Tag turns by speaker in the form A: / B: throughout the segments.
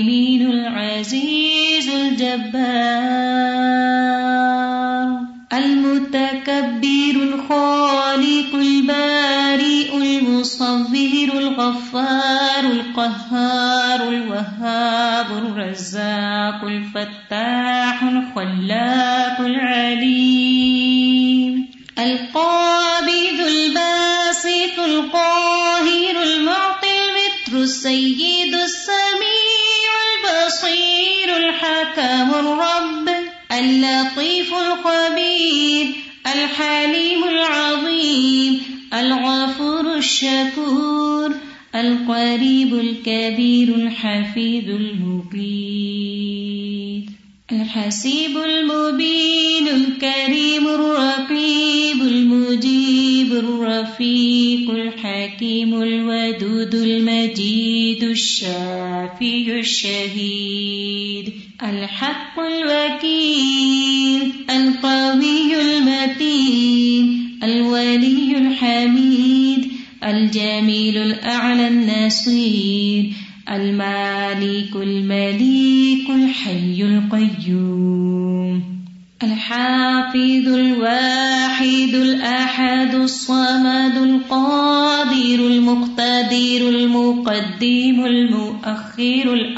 A: المهيمن العزيز الجبار المتكبر الخالق البارئ المصور الغفار القهار الوهاب الرزاق الفتاح الخلاق العليم القابض القريب الكبير الحفيظ المقيت الحسيب المبين الكريم الرقيب المجيب الرفيق الحكيم الودود المجيد الشافي الشهيد الحق الوكيل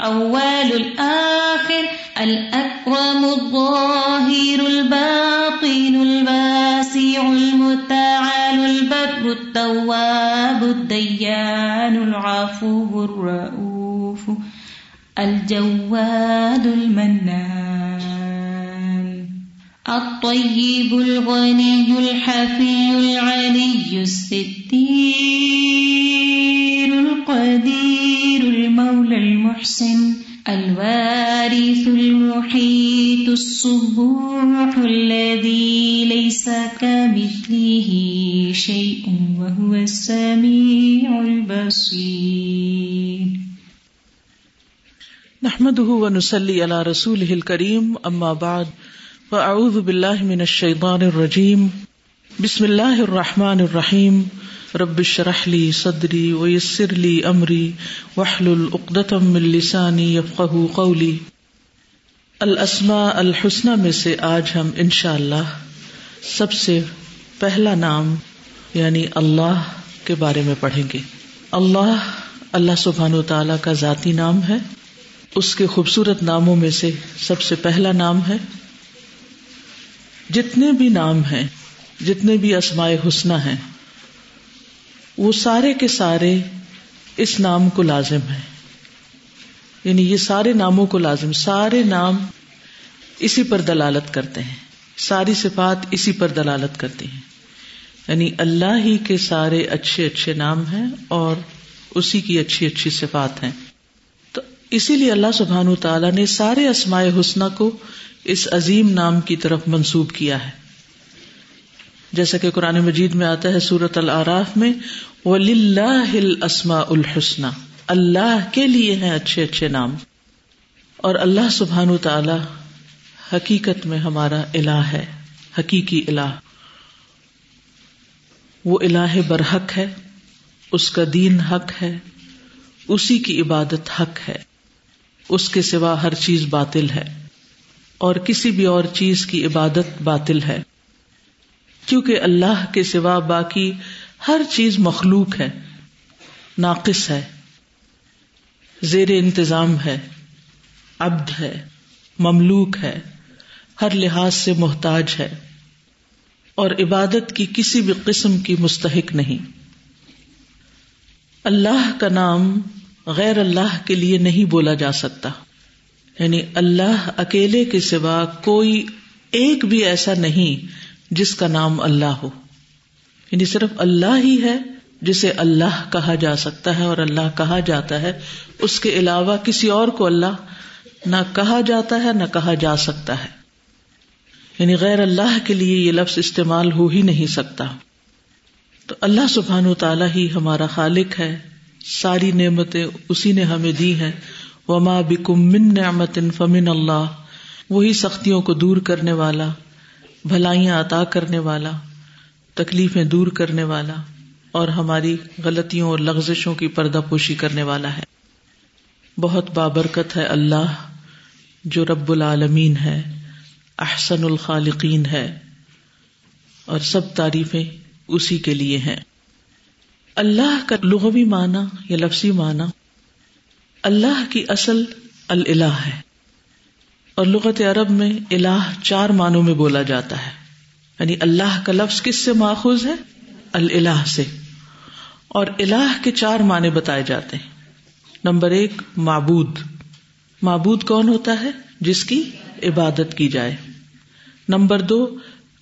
A: الأول الآخر، الأكرم الظاهر الباطن الباسع المتعال البر التواب الديان العفو الرؤوف الجواد المنان الطيب الغني الحفي العلي الستير القدير المحسن الوارث المحيط الصبوح الذي ليس كمثله شيء وهو السميع البصير.
B: نحمده ونسلی علی رسول الکریم اما بعد فاعوذ باللہ من الشیطان الرجیم بسم اللہ الرحمن الرحیم رب شرح لی صدری ویسر لی امری وحلل اقدتم من لسانی یفقہ قولی الاسماء الحسنہ میں سے آج ہم انشاءاللہ سب سے پہلا نام یعنی اللہ کے بارے میں پڑھیں گے. اللہ اللہ سبحانہ و تعالی کا ذاتی نام ہے. اس کے خوبصورت ناموں میں سے سب سے پہلا نام ہے. جتنے بھی نام ہیں، جتنے بھی اسماء حسنہ ہیں وہ سارے کے سارے اس نام کو لازم ہے یعنی یہ سارے ناموں کو لازم، سارے نام اسی پر دلالت کرتے ہیں۔ ساری صفات اسی پر دلالت کرتی ہیں۔ یعنی اللہ ہی کے سارے اچھے اچھے نام ہیں اور اسی کی اچھی اچھی صفات ہیں۔ تو اسی لیے اللہ سبحان تعالیٰ نے سارے اسماء حسنہ کو اس عظیم نام کی طرف منسوب کیا ہے۔ جیسا کہ قرآن مجید میں آتا ہے سورت العراف میں السما الحسن اللہ کے لیے ہیں اچھے اچھے نام۔ اور اللہ سبحان تعالی حقیقت میں ہمارا الہ ہے، حقیقی الہ۔ وہ الہ برحق ہے، اس کا دین حق ہے، اسی کی عبادت حق ہے۔ اس کے سوا ہر چیز باطل ہے۔ اور کسی بھی اور چیز کی عبادت باطل ہے۔ کیونکہ اللہ کے سوا باقی ہر چیز مخلوق ہے، ناقص ہے، زیر انتظام ہے ابد ہے، مملوک ہے، ہر لحاظ سے محتاج ہے، اور عبادت کی کسی بھی قسم کی مستحق نہیں۔ اللہ کا نام غیر اللہ کے لیے نہیں بولا جا سکتا۔ یعنی اللہ اکیلے کے سوا کوئی ایک بھی ایسا نہیں جس کا نام اللہ ہو۔ یعنی صرف اللہ ہی ہے جسے اللہ کہا جا سکتا ہے اور اللہ کہا جاتا ہے۔ اس کے علاوہ کسی اور کو اللہ نہ کہا جاتا ہے، نہ کہا جا سکتا ہے۔ یعنی غیر اللہ کے لیے یہ لفظ استعمال ہو ہی نہیں سکتا۔ تو اللہ سبحان و تعالیٰ ہی ہمارا خالق ہے۔ ساری نعمتیں اسی نے ہمیں دی ہیں۔ وما بکم من نعمت فمن اللہ وہی سختیوں کو دور کرنے والا بھلائیاں عطا کرنے والا، تکلیفیں دور کرنے والا اور ہماری غلطیوں اور لغزشوں کی پردہ پوشی کرنے والا ہے۔ بہت بابرکت ہے اللہ جو رب العالمین ہے، احسن الخالقین ہے اور سب تعریفیں اسی کے لیے ہیں۔ اللہ کا لغوی معنی یا لفظی معنی، اللہ کی اصل اللہ ہے۔ اور لغت عرب میں الہ چار معنوں میں بولا جاتا ہے۔ یعنی اللہ کا لفظ کس سے ماخوذ ہے؟ اللہ سے۔ اور الہ کے چار معنی بتائے جاتے ہیں۔ نمبر ایک، معبود۔ معبود کون ہوتا ہے؟ جس کی عبادت کی جائے۔ نمبر دو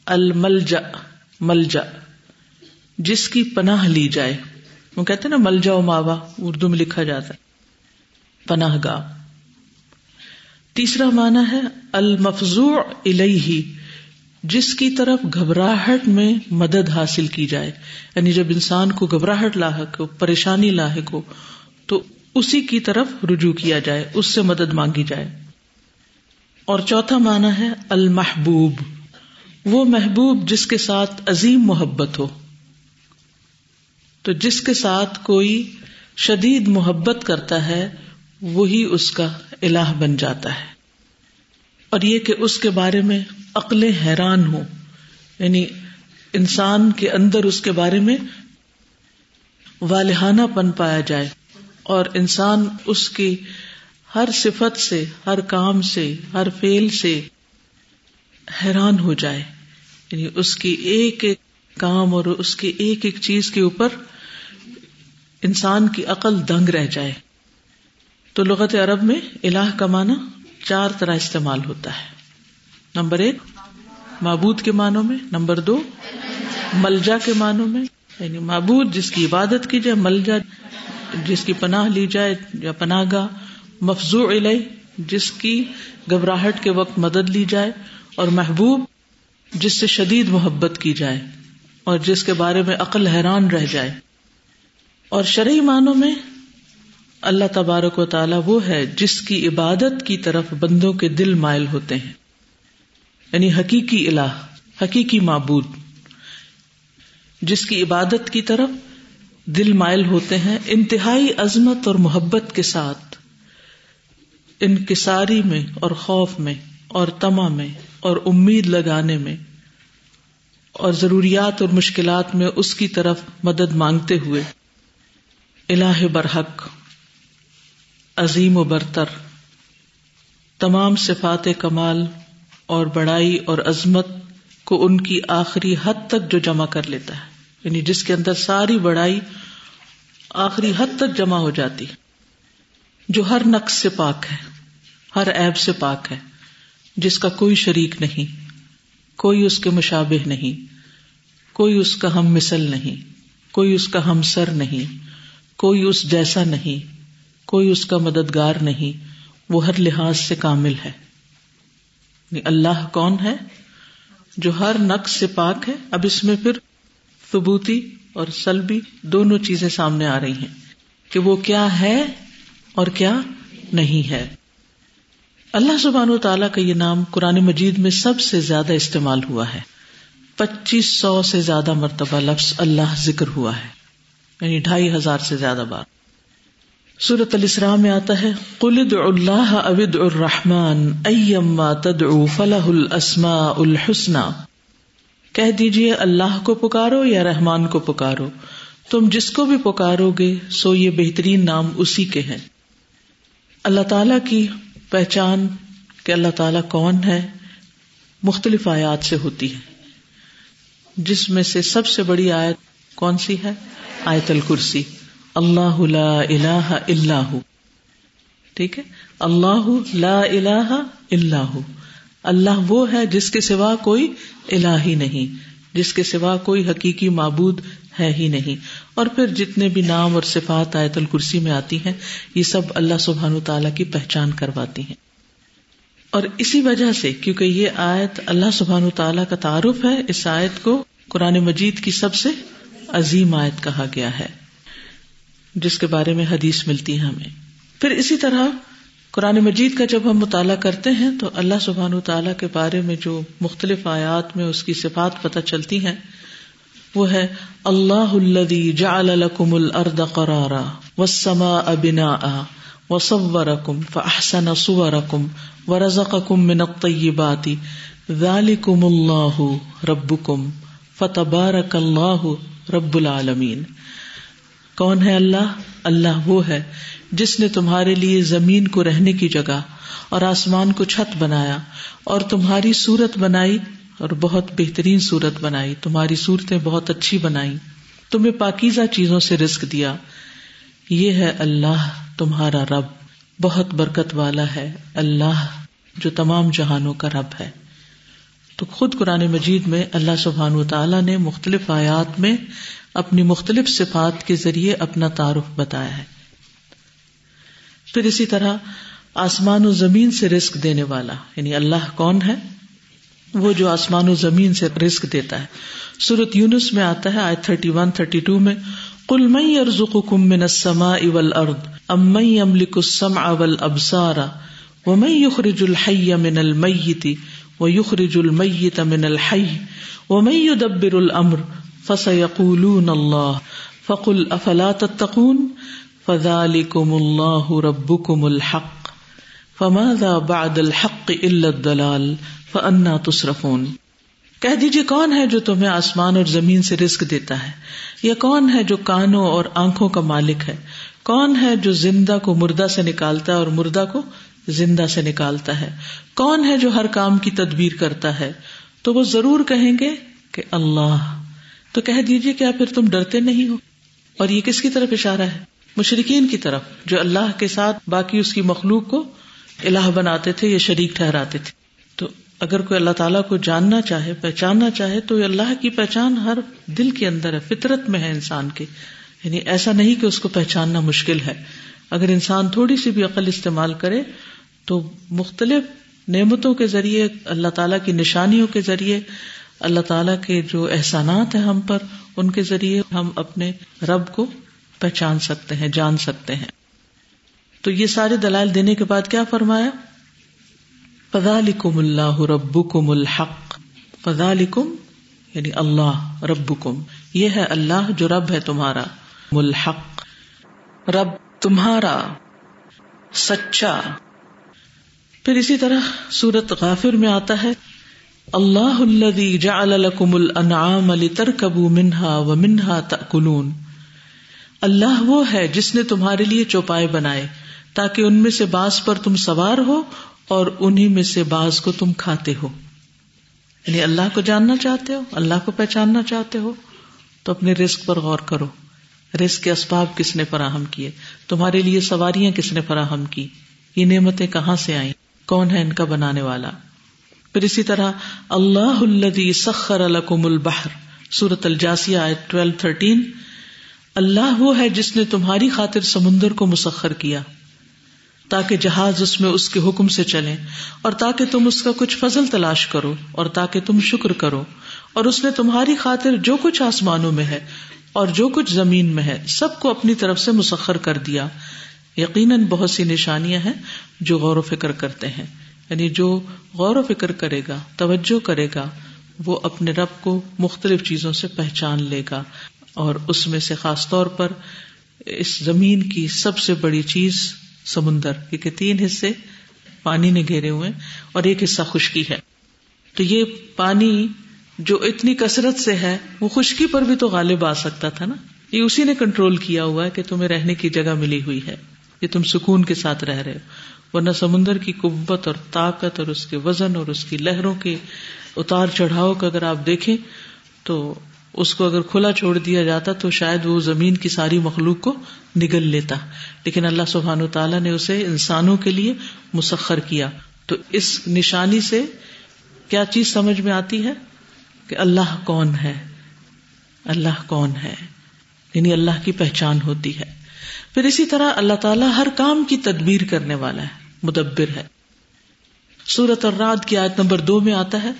B: الملجا ملجا جس کی پناہ لی جائے۔ وہ کہتے ہیں نا ملجا و ماوا اردو میں لکھا جاتا ہے۔ پناہ گاہ۔ تیسرا مانا ہے المفزو الہی جس کی طرف گھبراہٹ میں مدد حاصل کی جائے۔ یعنی جب انسان کو گھبراہٹ لاحق ہو، پریشانی لاحق ہو، تو اسی کی طرف رجوع کیا جائے، اس سے مدد مانگی جائے۔ اور چوتھا مانا ہے المحبوب، وہ محبوب جس کے ساتھ عظیم محبت ہو۔ تو جس کے ساتھ کوئی شدید محبت کرتا ہے وہی اس کا الہ بن جاتا ہے۔ اور یہ کہ اس کے بارے میں عقلیں حیران ہو یعنی انسان کے اندر اس کے بارے میں والہانہ پن پایا جائے۔ اور انسان اس کی ہر صفت سے، ہر کام سے، ہر فیل سے حیران ہو جائے۔ یعنی اس کی ایک ایک کام اور اس کی ایک ایک چیز کے اوپر انسان کی عقل دنگ رہ جائے۔ تو لغت عرب میں الہ کا معنی چار طرح استعمال ہوتا ہے۔ نمبر ایک، معبود کے معنوں میں۔ نمبر دو، ملجا کے معنوں میں۔ یعنی معبود جس کی عبادت کی جائے، ملجا جس کی پناہ لی جائے یا پناہ گاہ مفضو علیہ جس کی گھبراہٹ کے وقت مدد لی جائے، اور محبوب جس سے شدید محبت کی جائے، اور جس کے بارے میں عقل حیران رہ جائے۔ اور شرعی معنوں میں اللہ تبارک و تعالی وہ ہے جس کی عبادت کی طرف بندوں کے دل مائل ہوتے ہیں۔ یعنی حقیقی الہ، حقیقی معبود۔ جس کی عبادت کی طرف دل مائل ہوتے ہیں، انتہائی عظمت اور محبت کے ساتھ۔ انکساری میں اور خوف میں اور تما میں اور امید لگانے میں اور ضروریات اور مشکلات میں اس کی طرف مدد مانگتے ہوئے الہ برحق عظیم و برتر، تمام صفات کمال اور بڑائی اور عظمت کو ان کی آخری حد تک جو جمع کر لیتا ہے۔ یعنی جس کے اندر ساری بڑائی آخری حد تک جمع ہو جاتی، جو ہر نقص سے پاک ہے، ہر ایب سے پاک ہے، جس کا کوئی شریک نہیں، کوئی اس کے مشابہ نہیں، کوئی اس کا ہم مثل نہیں، کوئی اس کا ہم سر نہیں، کوئی اس جیسا نہیں۔ کوئی اس کا مددگار نہیں، وہ ہر لحاظ سے کامل ہے۔ یعنی اللہ کون ہے؟ جو ہر نقص سے پاک ہے۔ اب اس میں پھر ثبوتی اور سلبی دونوں چیزیں سامنے آ رہی ہیں کہ وہ کیا ہے اور کیا نہیں ہے۔ اللہ سبحان و تعالیٰ کا یہ نام قرآن مجید میں سب سے زیادہ استعمال ہوا ہے۔ پچیس سو سے زیادہ مرتبہ لفظ اللہ ذکر ہوا ہے۔ یعنی ڈھائی ہزار سے زیادہ بار۔ سورت الاسراء میں آتا ہے قلد اللہ ابد الرحمان ایما تدعو فلاح الاسماء الحسنى۔ کہہ دیجیے اللہ کو پکارو یا رحمان کو پکارو؟ تم جس کو بھی پکارو گے، سو یہ بہترین نام اسی کے ہیں۔ اللہ تعالی کی پہچان کہ اللہ تعالی کون ہے، مختلف آیات سے ہوتی ہے۔ جس میں سے سب سے بڑی آیت کون سی ہے؟ آیت الکرسی۔ اللہ لا الہ اللہ ٹھیک ہے؟ اللہ لا الہ اللہ اللہ وہ ہے جس کے سوا کوئی الہ ہی نہیں، جس کے سوا کوئی حقیقی معبود ہے ہی نہیں۔ اور پھر جتنے بھی نام اور صفات آیت الکرسی میں آتی ہیں، یہ سب اللہ سبحان تعالیٰ کی پہچان کرواتی ہیں۔ اور اسی وجہ سے، کیونکہ یہ آیت اللہ سبحان تعالیٰ کا تعارف ہے، اس آیت کو قرآن مجید کی سب سے عظیم آیت کہا گیا ہے۔ جس کے بارے میں حدیث ملتی ہے ہمیں۔ پھر اسی طرح قرآن مجید کا جب ہم مطالعہ کرتے ہیں تو اللہ سبحان و تعالیٰ کے بارے میں جو مختلف آیات میں اس کی صفات پتہ چلتی ہیں، وہ ہے، اللہ الذي جعل لكم الارض قرارا والسماء بناء وصوركم فاحسن صوركم ورزقكم من الطيبات ذلكم الله ربكم فتبارك الله رب العالمین۔ کون ہے اللہ؟ اللہ وہ ہے جس نے تمہارے لیے زمین کو رہنے کی جگہ اور آسمان کو چھت بنایا اور تمہاری صورت بنائی اور بہت بہترین صورت بنائی، تمہاری صورتیں بہت اچھی بنائی۔ تمہیں پاکیزہ چیزوں سے رسک دیا۔ یہ ہے اللہ، تمہارا رب۔ بہت برکت والا ہے اللہ جو تمام جہانوں کا رب ہے۔ تو خود قرآن مجید میں اللہ سبحان و تعالیٰ نے مختلف آیات میں اپنی مختلف صفات کے ذریعے اپنا تعارف بتایا ہے۔ پھر اسی طرح آسمان و زمین سے رسک دینے والا یعنی اللہ کون ہے؟ وہ جو آسمان و زمین سے رسک دیتا ہے۔ سورت یونس میں آتا ہے آئے تھرٹی ون، تھرٹی ٹو میں کل مئی ارزق کم من سما اول ارد امئی املک السم اول ابسارا و مئی یخرج الحی من المیتی و یخرج المیت من الحی، و مئی یدبر الامر فسیقولون اللہ، فقل افلا تتقون؟ فذلكم الله ربكم الحق، فماذا بعد الحق الا الضلال؟ فانا تصرفون۔ کہہ دیجیے کون ہے جو تمہیں آسمان اور زمین سے رزق دیتا ہے؟ یا کون ہے جو کانوں اور آنکھوں کا مالک ہے؟ کون ہے جو زندہ کو مردہ سے نکالتا ہے اور مردہ کو زندہ سے نکالتا ہے؟ کون ہے جو ہر کام کی تدبیر کرتا ہے؟ تو وہ ضرور کہیں گے کہ اللہ۔ تو کہہ دیجیے کیا پھر تم ڈرتے نہیں ہو۔ اور یہ کس کی طرف اشارہ ہے؟ مشرقین کی طرف، جو اللہ کے ساتھ باقی اس کی مخلوق کو الہ بناتے تھے یا شریک ٹھہراتے تھے۔ تو اگر کوئی اللہ تعالیٰ کو جاننا چاہے، پہچاننا چاہے، تو اللہ کی پہچان ہر دل کے اندر ہے، فطرت میں ہے انسان کے یعنی ایسا نہیں کہ اس کو پہچاننا مشکل ہے۔ اگر انسان تھوڑی سی بھی عقل استعمال کرے، تو مختلف نعمتوں کے ذریعے، اللہ تعالیٰ کی نشانیوں کے ذریعے اللہ تعالیٰ کے جو احسانات ہیں ہم پر، ان کے ذریعے ہم اپنے رب کو پہچان سکتے ہیں، جان سکتے ہیں۔ تو یہ سارے دلائل دینے کے بعد کیا فرمایا؟ فضا لکم اللہ رب کم الحق۔ فضا لکم یعنی اللہ رب کم یہ ہے اللہ جو رب ہے تمہارا۔ ملحق رب تمہارا، سچا۔ پھر اسی طرح سورت غافر میں آتا ہے۔ اللہ الذي جعل لكم الانعام لتركبوا منها ومنها تاكلون اللہ وہ ہے جس نے تمہارے لیے چوپائے بنائے، تاکہ ان میں سے باز پر تم سوار ہو اور انہیں میں سے باز کو تم کھاتے ہو۔ یعنی اللہ کو جاننا چاہتے ہو، اللہ کو پہچاننا چاہتے ہو، تو اپنے رسک پر غور کرو۔ رسک کے اسباب کس نے فراہم کیے؟ تمہارے لیے سواریاں کس نے فراہم کی؟ یہ نعمتیں کہاں سے آئیں؟ کون ہے ان کا بنانے والا؟ پھر اسی طرح اللہ الدی سخر الکم البحر سورت الجاسیہ ٹویلو، تھرٹین، اللہ وہ ہے جس نے تمہاری خاطر سمندر کو مسخر کیا، تاکہ جہاز اس میں اس کے حکم سے چلے، اور تاکہ تم اس کا کچھ فضل تلاش کرو، اور تاکہ تم شکر کرو، اور اس نے تمہاری خاطر جو کچھ آسمانوں میں ہے اور جو کچھ زمین میں ہے، سب کو اپنی طرف سے مسخر کر دیا۔ یقیناً بہت سی نشانیاں ہیں جو غور و فکر کرتے ہیں۔ یعنی جو غور و فکر کرے گا، توجہ کرے گا، وہ اپنے رب کو مختلف چیزوں سے پہچان لے گا۔ اور اس میں سے خاص طور پر اس زمین کی سب سے بڑی چیز سمندر، کیونکہ تین حصے پانی نے گھیرے ہوئے اور ایک حصہ خشکی ہے۔ تو یہ پانی جو اتنی کثرت سے ہے، وہ خشکی پر بھی تو غالب آ سکتا تھا نا۔ یہ اسی نے کنٹرول کیا ہوا ہے کہ تمہیں رہنے کی جگہ ملی ہوئی ہے۔ کہ تم سکون کے ساتھ رہ رہے ہو۔ ورنہ سمندر کی قوت اور طاقت اور اس کے وزن اور اس کی لہروں کے اتار چڑھاؤ کا اگر آپ دیکھیں تو اس کو اگر کھلا چھوڑ دیا جاتا تو شاید وہ زمین کی ساری مخلوق کو نگل لیتا۔ لیکن اللہ سبحان و تعالیٰ نے اسے انسانوں کے لیے مسخر کیا۔ تو اس نشانی سے کیا چیز سمجھ میں آتی ہے؟ کہ اللہ کون ہے؟ اللہ کون ہے؟ یعنی اللہ کی پہچان ہوتی ہے۔ پھر اسی طرح اللہ تعالیٰ ہر کام کی تدبیر کرنے والا ہے، مدبر ہے۔ سورت اور رات کی آیت نمبر دو میں آتا ہے،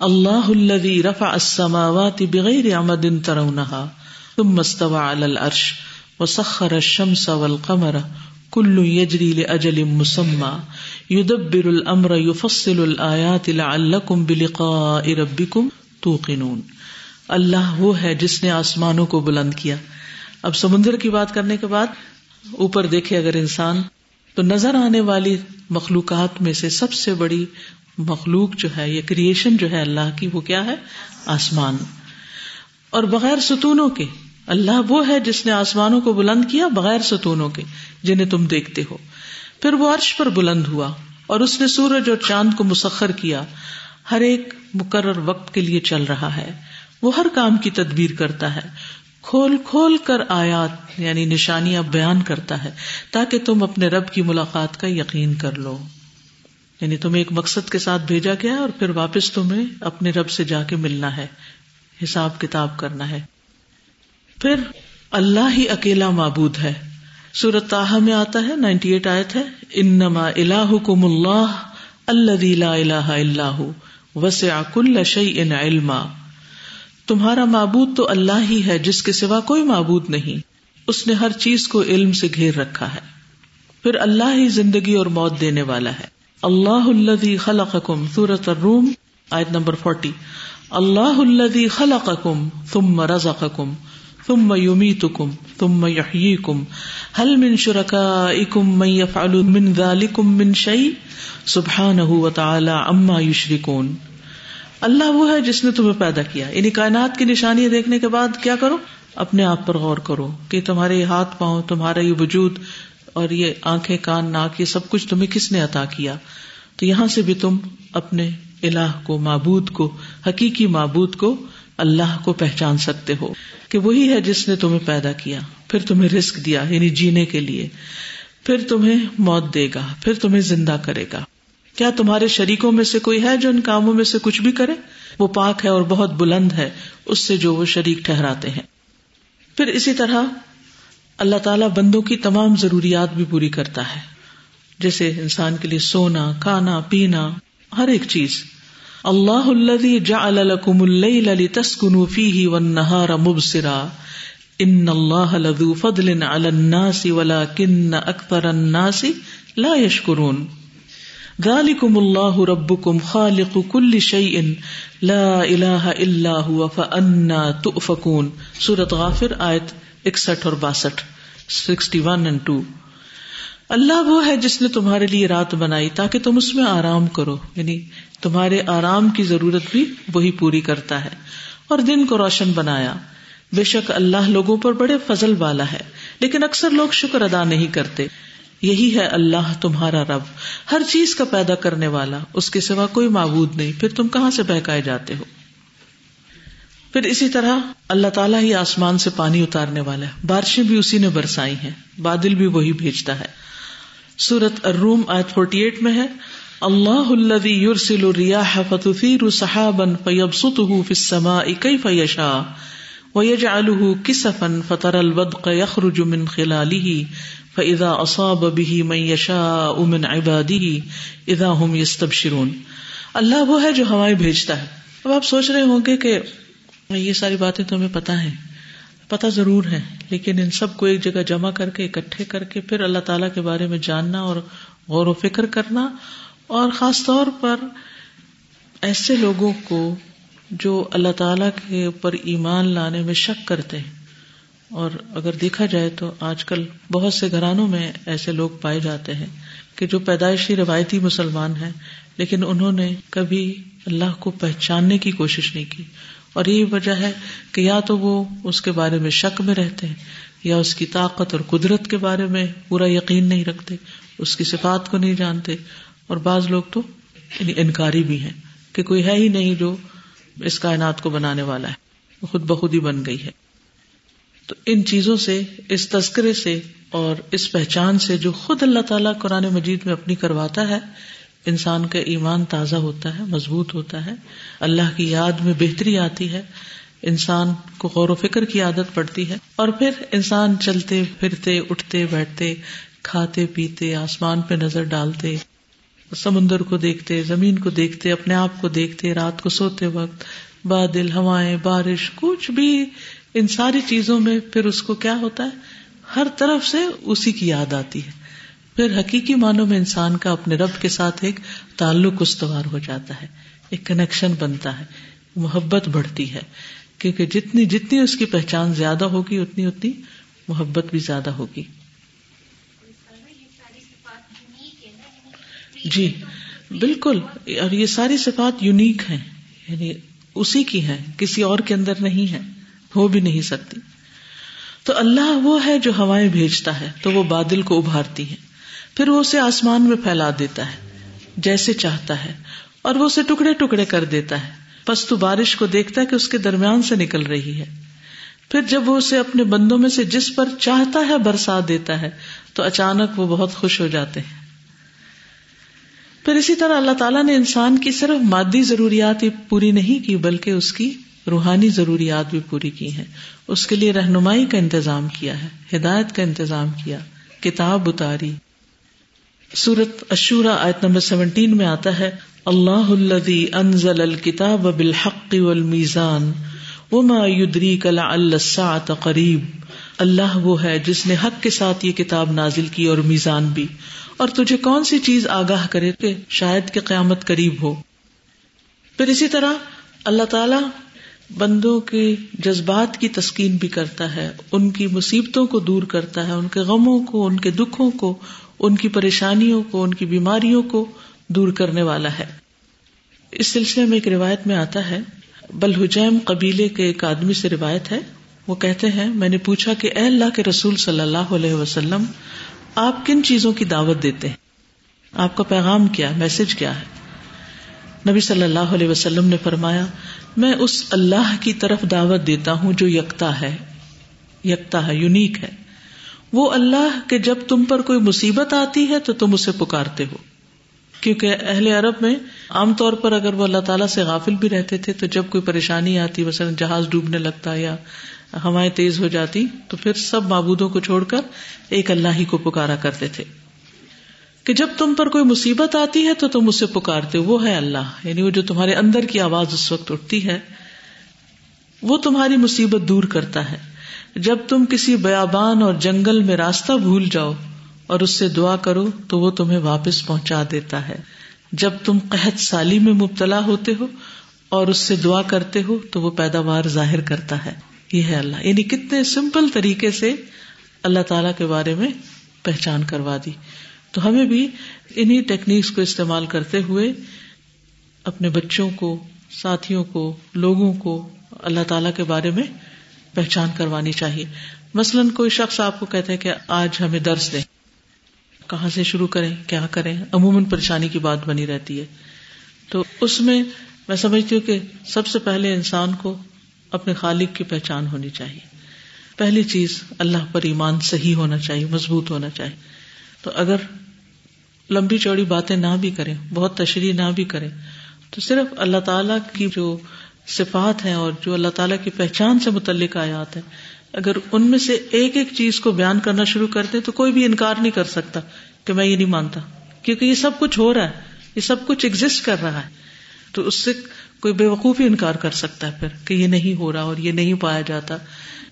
B: اللہ الذي رفع السماوات بغیر عمد ترونها ثم استوى على العرش وسخر الشمس والقمر كل يجري لاجل مسمى يدبر الامر يفصل الايات لعلكم بلقاء ربكم توقنون۔ اللہ وہ ہے جس نے آسمانوں کو بلند کیا۔ اب سمندر کی بات کرنے کے بعد اوپر دیکھے اگر انسان، تو نظر آنے والی مخلوقات میں سے سب سے بڑی مخلوق جو ہے، یہ کریشن جو ہے اللہ کی، وہ کیا ہے؟ آسمان۔ اور بغیر ستونوں کے، اللہ وہ ہے جس نے آسمانوں کو بلند کیا بغیر ستونوں کے، جنہیں تم دیکھتے ہو۔ پھر وہ عرش پر بلند ہوا اور اس نے سورج اور چاند کو مسخر کیا۔ ہر ایک مقرر وقت کے لیے چل رہا ہے۔ وہ ہر کام کی تدبیر کرتا ہے۔ کھول کھول کر آیات یعنی نشانیاں بیان کرتا ہے تاکہ تم اپنے رب کی ملاقات کا یقین کر لو۔ یعنی تمہیں ایک مقصد کے ساتھ بھیجا گیا اور پھر واپس تمہیں اپنے رب سے جا کے ملنا ہے، حساب کتاب کرنا ہے۔ پھر اللہ ہی اکیلا معبود ہے۔ سورت تاہا میں آتا ہے، نائنٹی ایٹ آیت ہے۔ انما الہکم اللہ اللہ لا الہ اللہ وسع کل شیء علما۔ تمہارا معبود تو اللہ ہی ہے جس کے سوا کوئی معبود نہیں۔ اس نے ہر چیز کو علم سے گھیر رکھا ہے۔ پھر اللہ ہی زندگی اور موت دینے والا ہے۔ اللہ الدی خلقکم سورت الروم، آیت نمبر فورٹی۔ اللہ الدی خلقکم ثم رزقکم، ثم یمیتکم، ثم یحییکم۔ هل من شرکائکم من یفعل من ذالکم من شیء؟ سبحانہ وتعالی عما یشرکون۔ اللہ وہ ہے جس نے تمہیں پیدا کیا۔ یعنی کائنات کی نشانی دیکھنے کے بعد کیا کرو؟ اپنے آپ پر غور کرو کہ تمہارے یہ ہاتھ پاؤں، تمہارا یہ وجود اور یہ آنکھیں، کان، ناک، یہ سب کچھ تمہیں کس نے عطا کیا؟ تو یہاں سے بھی تم اپنے الہ کو، معبود کو، حقیقی معبود کو اللہ کو پہچان سکتے ہو کہ وہی ہے جس نے تمہیں پیدا کیا۔ پھر تمہیں رسک دیا یعنی جینے کے لیے۔ پھر تمہیں موت دے گا، پھر تمہیں زندہ کرے گا۔ کیا تمہارے شریکوں میں سے کوئی ہے جو ان کاموں میں سے کچھ بھی کرے؟ وہ پاک ہے اور بہت بلند ہے، اس سے جو وہ شریک ٹھہراتے ہیں۔ پھر اسی طرح اللہ تعالی بندوں کی تمام ضروریات بھی پوری کرتا ہے۔ جیسے انسان کے لیے سونا، کھانا، پینا، ہر ایک چیز۔ اللہ الذي جعل لكم الليل لتسكنوا فيه والنهار مبصرا۔ ان اللہ لذو فضل على الناس ولكن اكثر الناس لا يشكرون ذالکم اللہ ربکم خالق کل شیء لا الہ الا هو فانا تؤفکون سورۃ غافر آیت 61 اور 62 61 2 اللہ وہ ہے جس نے تمہارے لیے رات بنائی تاکہ تم اس میں آرام کرو۔ یعنی تمہارے آرام کی ضرورت بھی وہی پوری کرتا ہے اور دن کو روشن بنایا۔ بے شک اللہ لوگوں پر بڑے فضل والا ہے، لیکن اکثر لوگ شکر ادا نہیں کرتے۔ یہی ہے اللہ تمہارا رب۔ ہر چیز کا پیدا کرنے والا، اس کے سوا کوئی معبود نہیں۔ پھر تم کہاں سے بہکائے جاتے ہو؟ پھر اسی طرح اللہ تعالیٰ ہی آسمان سے پانی اتارنے والا ہے۔ بارشیں بھی اسی نے برسائی ہیں۔ بادل بھی وہی بھیجتا ہے۔ سورت الروم آیت فورٹی ایٹ میں ہے۔ اللہ الذي يرسل الرياح فتثير سحابا فيبسطه في السماء كيف يشاء ويجعله كسفا فترى الودق يخرج من خلاله فضا اصاب بھی میں یشا امن عبادی ادا ہم یستبشرون اللہ وہ ہے جو ہوائیں بھیجتا ہے۔ اب آپ سوچ رہے ہوں گے کہ یہ ساری باتیں تو ہمیں پتا ہے پتا ضرور ہے لیکن ان سب کو ایک جگہ جمع کر کے، اکٹھے کر کے پھر اللہ تعالی کے بارے میں جاننا اور غور و فکر کرنا اور خاص طور پر ایسے لوگوں کو جو اللہ تعالی کے اوپر ایمان لانے میں شک کرتے ہیں۔ اور اگر دیکھا جائے تو آج کل بہت سے گھرانوں میں ایسے لوگ پائے جاتے ہیں کہ جو پیدائشی روایتی مسلمان ہیں، لیکن انہوں نے کبھی اللہ کو پہچاننے کی کوشش نہیں کی۔ اور یہی وجہ ہے کہ یا تو وہ اس کے بارے میں شک میں رہتے ہیں، یا اس کی طاقت اور قدرت کے بارے میں پورا یقین نہیں رکھتے، اس کی صفات کو نہیں جانتے۔ اور بعض لوگ تو یعنی انکاری بھی ہیں کہ کوئی ہے ہی نہیں جو اس کائنات کو بنانے والا ہے۔ خود بخود ہی بن گئی ہے۔ تو ان چیزوں سے، اس تذکرے سے اور اس پہچان سے جو خود اللہ تعالیٰ قرآن مجید میں اپنی کرواتا ہے، انسان کا ایمان تازہ ہوتا ہے، مضبوط ہوتا ہے۔ اللہ کی یاد میں بہتری آتی ہے۔ انسان کو غور و فکر کی عادت پڑتی ہے۔ اور پھر انسان چلتے، پھرتے، اٹھتے، بیٹھتے، کھاتے، پیتے، آسمان پہ نظر ڈالتے سمندر کو دیکھتے، زمین کو دیکھتے، اپنے آپ کو دیکھتے، رات کو سوتے وقت، بادل، ہوائیں، بارش، کچھ بھی، ان ساری چیزوں میں پھر اس کو کیا ہوتا ہے؟ ہر طرف سے اسی کی یاد آتی ہے۔ پھر حقیقی معنوں میں انسان کا اپنے رب کے ساتھ ایک تعلق استوار ہو جاتا ہے، ایک کنیکشن بنتا ہے، محبت بڑھتی ہے۔ کیونکہ جتنی جتنی اس کی پہچان زیادہ ہوگی، اتنی اتنی محبت بھی زیادہ ہوگی۔ جی بالکل، اور یہ ساری صفات یونیک ہیں یعنی اسی کی ہے کسی اور کے اندر نہیں ہے ہو بھی نہیں سکتی۔ تو اللہ وہ ہے جو ہوائیں بھیجتا ہے، تو وہ بادل کو ابھارتی ہے پھر وہ اسے آسمان میں پھیلا دیتا ہے، جیسے چاہتا ہے، اور وہ اسے ٹکڑے ٹکڑے کر دیتا ہے۔ پس تو بارش کو دیکھتا ہے کہ اس کے درمیان سے نکل رہی ہے۔ پھر جب وہ اسے اپنے بندوں میں سے جس پر چاہتا ہے برسا دیتا ہے، تو اچانک وہ بہت خوش ہو جاتے ہیں۔ پھر اسی طرح اللہ تعالیٰ نے انسان کی صرف مادی ضروریات ہی پوری نہیں کی، بلکہ اس کی روحانی ضروریات بھی پوری کی ہیں۔ اس کے لیے رہنمائی کا انتظام کیا ہے، ہدایت کا انتظام کیا، کتاب اتاری۔ سورت اشورا آیت نمبر سیونٹین میں آتا ہے، اللہ الذي انزل الكتاب بالحق والمیزان، وما يدريك لعل الساعة قریب۔ اللہ وہ ہے جس نے حق کے ساتھ یہ کتاب نازل کی اور میزان بھی۔ اور تجھے کون سی چیز آگاہ کرے کہ شاید کہ قیامت قریب ہو؟ پھر اسی طرح اللہ تعالی بندوں کے جذبات کی تسکین بھی کرتا ہے، ان کی مصیبتوں کو دور کرتا ہے، ان کے غموں کو، ان کے دکھوں کو، ان کی پریشانیوں کو، ان کی بیماریوں کو دور کرنے والا ہے۔ اس سلسلے میں ایک روایت میں آتا ہے بلحجیم قبیلے کے ایک آدمی سے روایت ہے، وہ کہتے ہیں، میں نے پوچھا کہ اے اللہ کے رسول صلی اللہ علیہ وسلم آپ کن چیزوں کی دعوت دیتے ہیں؟ آپ کا پیغام کیا؟ میسج کیا ہے؟ نبی صلی اللہ علیہ وسلم نے فرمایا، میں اس اللہ کی طرف دعوت دیتا ہوں جو یکتا ہے۔ یکتا ہے، یونیک ہے۔ وہ اللہ کہ جب تم پر کوئی مصیبت آتی ہے تو تم اسے پکارتے ہو۔ کیونکہ اہل عرب میں عام طور پر اگر وہ اللہ تعالیٰ سے غافل بھی رہتے تھے تو جب کوئی پریشانی آتی، مثلاً جہاز ڈوبنے لگتا یا ہوائیں تیز ہو جاتی تو پھر سب معبودوں کو چھوڑ کر ایک اللہ ہی کو پکارا کرتے تھے۔ کہ جب تم پر کوئی مصیبت آتی ہے تو تم اسے پکارتے وہ ہے اللہ۔ یعنی وہ جو تمہارے اندر کی آواز اس وقت اٹھتی ہے، وہ تمہاری مصیبت دور کرتا ہے۔ جب تم کسی بیابان اور جنگل میں راستہ بھول جاؤ اور اس سے دعا کرو تو وہ تمہیں واپس پہنچا دیتا ہے۔ جب تم قحط سالی میں مبتلا ہوتے ہو اور اس سے دعا کرتے ہو تو وہ پیداوار ظاہر کرتا ہے۔ یہ ہے اللہ۔ یعنی کتنے سمپل طریقے سے اللہ تعالی کے بارے میں پہچان کروا دی۔ تو ہمیں بھی انہیں ٹیکنیکس کو استعمال کرتے ہوئے اپنے بچوں کو، ساتھیوں کو، لوگوں کو اللہ تعالی کے بارے میں پہچان کروانی چاہیے۔ مثلاً کوئی شخص آپ کو کہتے ہیں کہ آج ہمیں درس دیں۔ کہاں سے شروع کریں؟ کیا کریں؟ عموماً پریشانی کی بات بنی رہتی ہے۔ تو اس میں میں سمجھتی ہوں کہ سب سے پہلے انسان کو اپنے خالق کی پہچان ہونی چاہیے۔ پہلی چیز اللہ پر ایمان صحیح ہونا چاہیے، مضبوط ہونا چاہیے۔ تو اگر لمبی چوڑی باتیں نہ بھی کریں، بہت تشریح نہ بھی کریں، تو صرف اللہ تعالی کی جو صفات ہیں اور جو اللہ تعالیٰ کی پہچان سے متعلق آیات ہیں، اگر ان میں سے ایک ایک چیز کو بیان کرنا شروع کر دیں تو کوئی بھی انکار نہیں کر سکتا کہ میں یہ نہیں مانتا۔ کیونکہ یہ سب کچھ ہو رہا ہے، یہ سب کچھ ایگزٹ کر رہا ہے۔ تو اس سے کوئی بے وقوفی انکار کر سکتا ہے پھر کہ یہ نہیں ہو رہا اور یہ نہیں پایا جاتا۔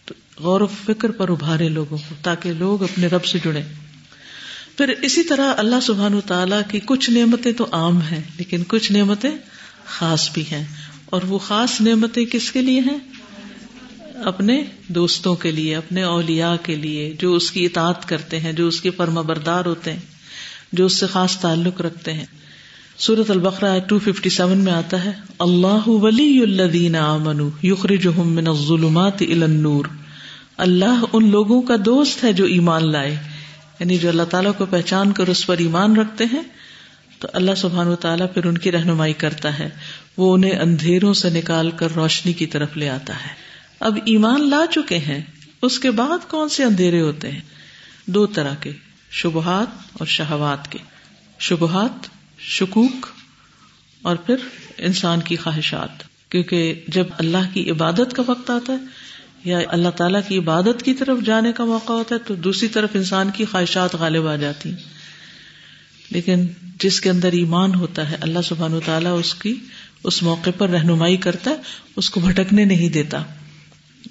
B: تو غور و فکر پر ابھارے لوگوں کو تاکہ لوگ اپنے رب سے جڑے پھر اسی طرح اللہ سبحان تعالیٰ کی کچھ نعمتیں تو عام ہیں، لیکن کچھ نعمتیں خاص بھی ہیں۔ اور وہ خاص نعمتیں کس کے لیے ہیں؟ اپنے دوستوں کے لیے، اپنے اولیا کے لیے، جو اس کی اطاعت کرتے ہیں، جو اس کے فرما بردار ہوتے ہیں، جو اس سے خاص تعلق رکھتے ہیں۔ سورت البقرا ٹو ففٹی سیون میں آتا ہے، اللہ ولی الدین امن یخرج من الظلمات الى النور۔ اللہ ان لوگوں کا دوست ہے جو ایمان لائے۔ یعنی جو اللہ تعالیٰ کو پہچان کر اس پر ایمان رکھتے ہیں، تو اللہ سبحان و تعالیٰ پھر ان کی رہنمائی کرتا ہے۔ وہ انہیں اندھیروں سے نکال کر روشنی کی طرف لے آتا ہے۔ اب ایمان لا چکے ہیں، اس کے بعد کون سے اندھیرے ہوتے ہیں؟ دو طرح کے، شبہات اور شہوات کے۔ شبہات شکوک اور پھر انسان کی خواہشات، کیونکہ جب اللہ کی عبادت کا وقت آتا ہے یا اللہ تعالیٰ کی عبادت کی طرف جانے کا موقع ہوتا ہے، تو دوسری طرف انسان کی خواہشات غالب آ جاتی ہیں۔ لیکن جس کے اندر ایمان ہوتا ہے، اللہ سبحان و تعالیٰ اس کی، اس موقع پر رہنمائی کرتا ہے، اس کو بھٹکنے نہیں دیتا۔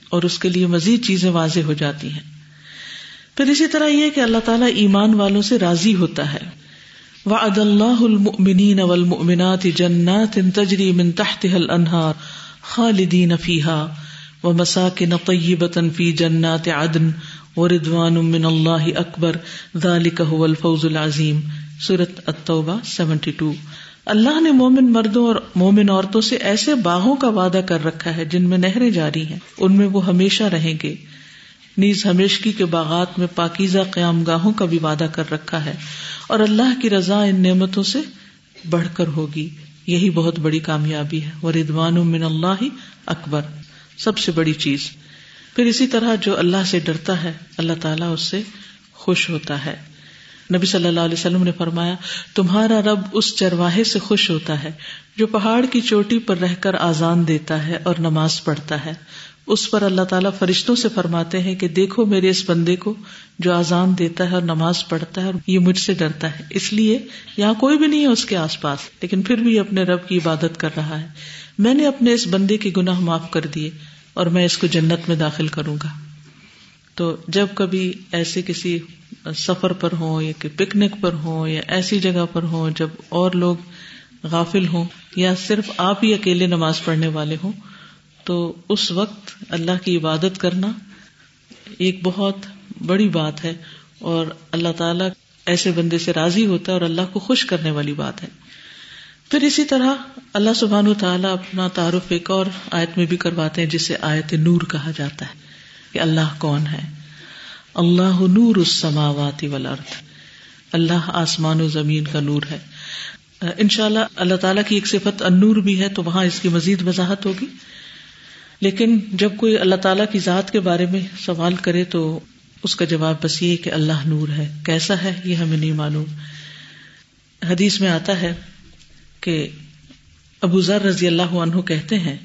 B: اور اس کے لیے مزید چیزیں واضح ہو جاتی ہیں۔ پھر اسی طرح یہ کہ اللہ تعالیٰ ایمان والوں سے راضی ہوتا ہے۔ وعد اللہ المؤمنین والمؤمنات جنات تجری من تحتها الانہار خالدین فیہا ومساکن طیبتا فی جنات عدن وردوان من اللہ اکبر ذالک هو الفوز العظیم سورة التوبہ 72 اللہ نے مومن مردوں اور مومن عورتوں سے ایسے باغوں کا وعدہ کر رکھا ہے جن میں نہریں جاری ہیں ان میں وہ ہمیشہ رہیں گے نیز ہمیشگی کے باغات میں پاکیزہ قیام گاہوں کا بھی وعدہ کر رکھا ہے اور اللہ کی رضا ان نعمتوں سے بڑھ کر ہوگی۔ یہی بہت بڑی کامیابی ہے۔ وہ ردوان من اللہ اکبر سب سے بڑی چیز۔ پھر اسی طرح جو اللہ سے ڈرتا ہے، اللہ تعالیٰ اس سے خوش ہوتا ہے۔ نبی صلی اللہ علیہ وسلم نے فرمایا، تمہارا رب اس چرواہے سے خوش ہوتا ہے جو پہاڑ کی چوٹی پر رہ کر آزان دیتا ہے اور نماز پڑھتا ہے۔ اس پر اللہ تعالیٰ فرشتوں سے فرماتے ہیں کہ دیکھو میرے اس بندے کو جو آزان دیتا ہے اور نماز پڑھتا ہے اور یہ مجھ سے ڈرتا ہے۔ اس لیے یہاں کوئی بھی نہیں ہے اس کے آس پاس، لیکن پھر بھی اپنے رب کی عبادت کر رہا ہے۔ میں نے اپنے اس بندے کے گناہ معاف کر دیے اور میں اس کو جنت میں داخل کروں گا۔ تو جب کبھی ایسے کسی سفر پر ہوں یا پکنک پر ہوں یا ایسی جگہ پر ہوں جب اور لوگ غافل ہوں یا صرف آپ ہی اکیلے نماز پڑھنے والے ہوں تو اس وقت اللہ کی عبادت کرنا ایک بہت بڑی بات ہے اور اللہ تعالی ایسے بندے سے راضی ہوتا ہے اور اللہ کو خوش کرنے والی بات ہے۔ پھر اسی طرح اللہ سبحان و تعالیٰ اپنا تعارف ایک اور آیت میں بھی کرواتے ہیں جسے آیت نور کہا جاتا ہے کہ اللہ کون ہے۔ اللہ نور اس سماواتی والارض۔ اللہ آسمان و زمین کا نور ہے۔ ان شاء اللہ اللہ تعالیٰ کی ایک صفت انور بھی ہے تو وہاں اس کی مزید وضاحت ہوگی۔ لیکن جب کوئی اللہ تعالیٰ کی ذات کے بارے میں سوال کرے تو اس کا جواب بس یہ کہ اللہ نور ہے۔ کیسا ہے یہ ہمیں نہیں معلوم۔ حدیث میں آتا ہے کہ ابو ذر رضی اللہ عنہ کہتے ہیں،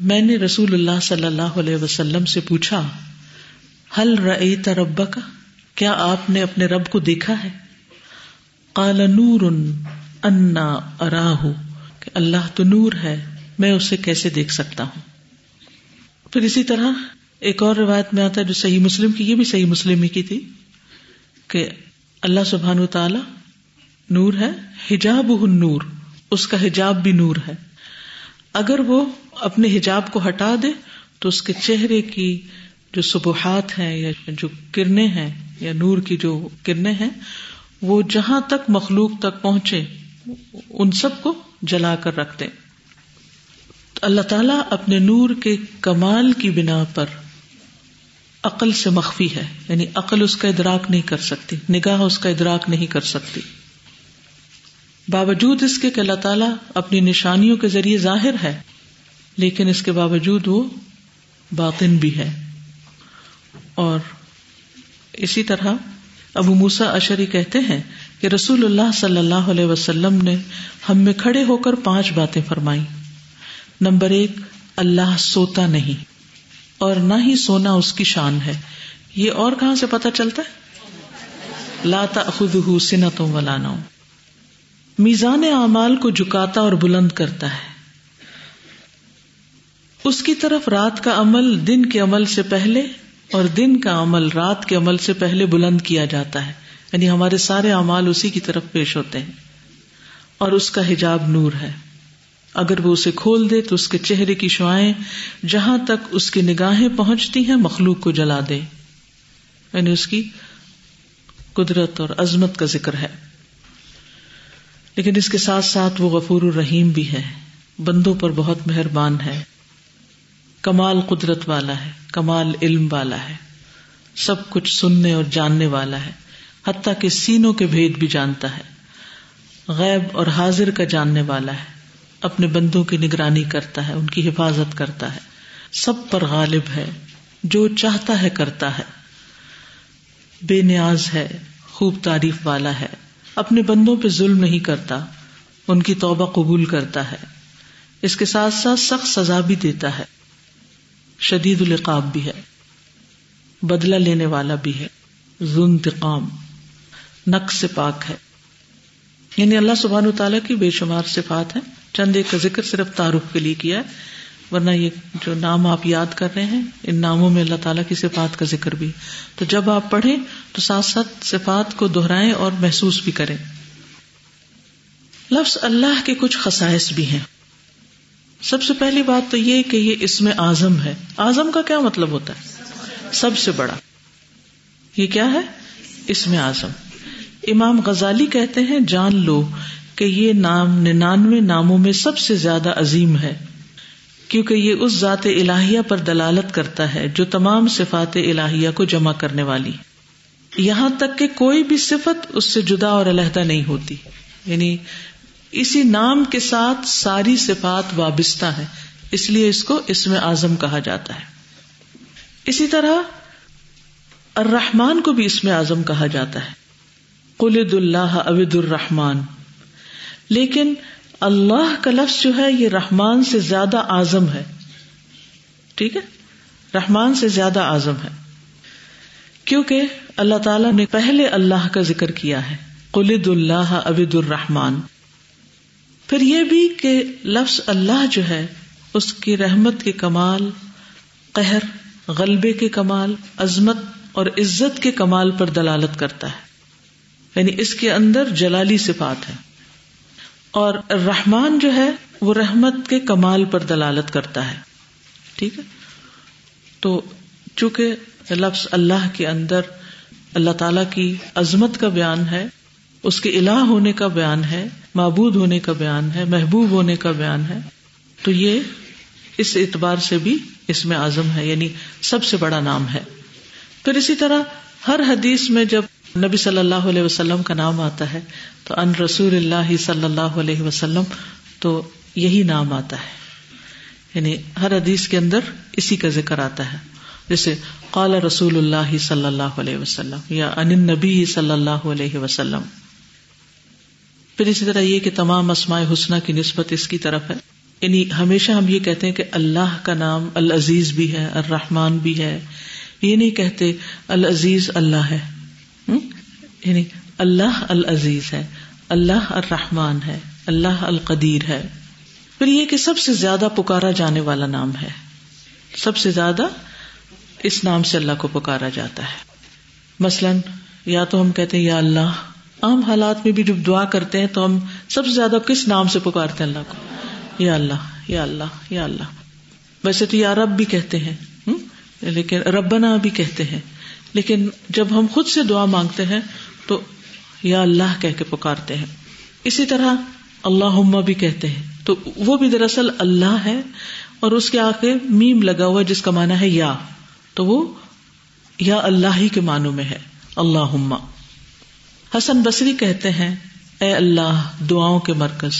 B: میں نے رسول اللہ صلی اللہ علیہ وسلم سے پوچھا حل رأیت ربک؟ کیا آپ نے اپنے رب کو دیکھا ہے؟ قال، نور انا اراہ، کہ اللہ تو نور ہے، میں اسے کیسے دیکھ سکتا ہوں؟ پھر اسی طرح ایک اور روایت میں آتا ہے جو صحیح مسلم کی، یہ بھی صحیح مسلم ہی کی تھی کہ اللہ سبحان تعالی نور ہے حجاب نور اس کا حجاب بھی نور ہے۔ اگر وہ اپنے حجاب کو ہٹا دے تو اس کے چہرے کی جو سبحات ہیں یا جو کرنے ہیں یا نور کی جو کرنے ہیں، وہ جہاں تک مخلوق تک پہنچے، ان سب کو جلا کر رکھ دیں۔ اللہ تعالیٰ اپنے نور کے کمال کی بنا پر عقل سے مخفی ہے۔ یعنی عقل اس کا ادراک نہیں کر سکتی، نگاہ اس کا ادراک نہیں کر سکتی۔ باوجود اس کے کہ اللہ تعالیٰ اپنی نشانیوں کے ذریعے ظاہر ہے، لیکن اس کے باوجود وہ باطن بھی ہے۔ اور اسی طرح ابو موسا اشری کہتے ہیں کہ رسول اللہ صلی اللہ علیہ وسلم نے ہم میں کھڑے ہو کر پانچ باتیں فرمائی نمبر ایک، اللہ سوتا نہیں۔ اور نہ ہی سونا اس کی شان ہے۔ یہ اور کہاں سے پتا چلتا ہے؟ لاتا خود سنتوں ولانا میزان اعمال کو جھکاتا اور بلند کرتا ہے۔ اس کی طرف رات کا عمل دن کے عمل سے پہلے اور دن کا عمل رات کے عمل سے پہلے بلند کیا جاتا ہے۔ یعنی ہمارے سارے اعمال اسی کی طرف پیش ہوتے ہیں۔ اور اس کا حجاب نور ہے۔ اگر وہ اسے کھول دے تو اس کے چہرے کی شعائیں جہاں تک اس کی نگاہیں پہنچتی ہیں، مخلوق کو جلا دے یعنی اس کی قدرت اور عظمت کا ذکر ہے۔ لیکن اس کے ساتھ ساتھ وہ غفور الرحیم بھی ہے۔ بندوں پر بہت مہربان ہے۔ کمال قدرت والا ہے، کمال علم والا ہے۔ سب کچھ سننے اور جاننے والا ہے۔ حتیٰ کہ سینوں کے بھید بھی جانتا ہے۔ غیب اور حاضر کا جاننے والا ہے۔ اپنے بندوں کی نگرانی کرتا ہے، ان کی حفاظت کرتا ہے۔ سب پر غالب ہے، جو چاہتا ہے کرتا ہے۔ بے نیاز ہے، خوب تعریف والا ہے۔ اپنے بندوں پہ ظلم نہیں کرتا، ان کی توبہ قبول کرتا ہے۔ اس کے ساتھ ساتھ سخت سزا بھی دیتا ہے۔ شدید القاب بھی ہے۔ بدلہ لینے والا بھی ہے۔ ذنتقام نق سے پاک ہے۔ یعنی اللہ سبحان و تعالیٰ کی بے شمار صفات ہیں۔ چند ایک کا ذکر صرف تعارف کے لیے کیا ہے، ورنہ یہ جو نام آپ یاد کر رہے ہیں، ان ناموں میں اللہ تعالیٰ کی صفات کا ذکر بھی۔ تو جب آپ پڑھیں، تو ساتھ ساتھ صفات کو دہرائیں اور محسوس بھی کریں۔ لفظ اللہ کے کچھ خسائش بھی ہیں۔ سب سے پہلی بات تو یہ کہ یہ اس میں آزم ہے۔ آزم کا کیا مطلب ہوتا ہے؟ سب سے بڑا۔ یہ کیا ہے؟ اس میں آزم امام غزالی کہتے ہیں، جان لو۔ کہ یہ نام ننانوے ناموں میں سب سے زیادہ عظیم ہے، کیونکہ یہ اس ذات الہیہ پر دلالت کرتا ہے جو تمام صفات الہیہ کو جمع کرنے والی۔ یہاں تک کہ کوئی بھی صفت اس سے جدا اور علیحدہ نہیں ہوتی۔ یعنی اسی نام کے ساتھ ساری صفات وابستہ ہے اس لیے اس کو اس میں آزم کہا جاتا ہے۔ اسی طرح الرحمان کو بھی اس میں آزم کہا جاتا ہے۔ قلد اللہ ابد الرحمان لیکن اللہ کا لفظ جو ہے یہ رحمان سے زیادہ آزم ہے۔ ٹھیک ہے؟ رحمان سے زیادہ آزم ہے۔ کیونکہ اللہ تعالی نے پہلے اللہ کا ذکر کیا ہے۔ قلد اللہ ابد الرحمان پھر یہ بھی کہ لفظ اللہ جو ہے، اس کی رحمت کے کمال، قہر، غلبے کے کمال، عظمت اور عزت کے کمال پر دلالت کرتا ہے۔ یعنی اس کے اندر جلالی صفات ہے اور رحمان جو ہے وہ رحمت کے کمال پر دلالت کرتا ہے۔ ٹھیک ہے؟ تو چونکہ لفظ اللہ کے اندر اللہ تعالی کی عظمت کا بیان ہے، اس کے الہ ہونے کا بیان ہے، معبود ہونے کا بیان ہے، محبوب ہونے کا بیان ہے، تو یہ اس اعتبار سے بھی اس میں اعظم ہے یعنی سب سے بڑا نام ہے۔ پھر اسی طرح ہر حدیث میں جب نبی صلی اللہ علیہ وسلم کا نام آتا ہے تو ان رسول اللہ صلی اللہ علیہ وسلم تو یہی نام آتا ہے۔ یعنی ہر حدیث کے اندر اسی کا ذکر آتا ہے۔ جیسے قال رسول اللہ صلی اللہ علیہ وسلم یا ان نبی صلی اللہ علیہ وسلم۔ پھر اسی طرح یہ کہ تمام اسماء حسنہ کی نسبت اس کی طرف ہے۔ یعنی ہمیشہ ہم یہ کہتے ہیں کہ اللہ کا نام العزیز بھی ہے الرحمان بھی ہے۔ یہ نہیں کہتے العزیز اللہ ہے۔ یعنی اللہ العزیز ہے، اللہ الرحمان ہے، اللہ القدیر ہے۔ پھر یہ کہ سب سے زیادہ پکارا جانے والا نام ہے۔ سب سے زیادہ اس نام سے اللہ کو پکارا جاتا ہے۔ مثلاً یا تو ہم کہتے ہیں یا اللہ۔ عام حالات میں بھی جب دعا کرتے ہیں تو ہم سب سے زیادہ کس نام سے پکارتے ہیں اللہ کو؟ یا اللہ یا اللہ یا اللہ۔ ویسے تو یا رب بھی کہتے ہیں لیکن ربنا بھی کہتے ہیں۔ لیکن جب ہم خود سے دعا مانگتے ہیں تو یا اللہ کہہ کے پکارتے ہیں۔ اسی طرح اللہ بھی کہتے ہیں۔ تو وہ بھی دراصل اللہ ہے اور اس کے آخر میم لگا ہوا جس کا مانا ہے یا۔ تو وہ یا اللہ ہی کے معنوں میں ہے۔ اللہ حسن بصری کہتے ہیں، اے اللہ، دعاؤں کے مرکز۔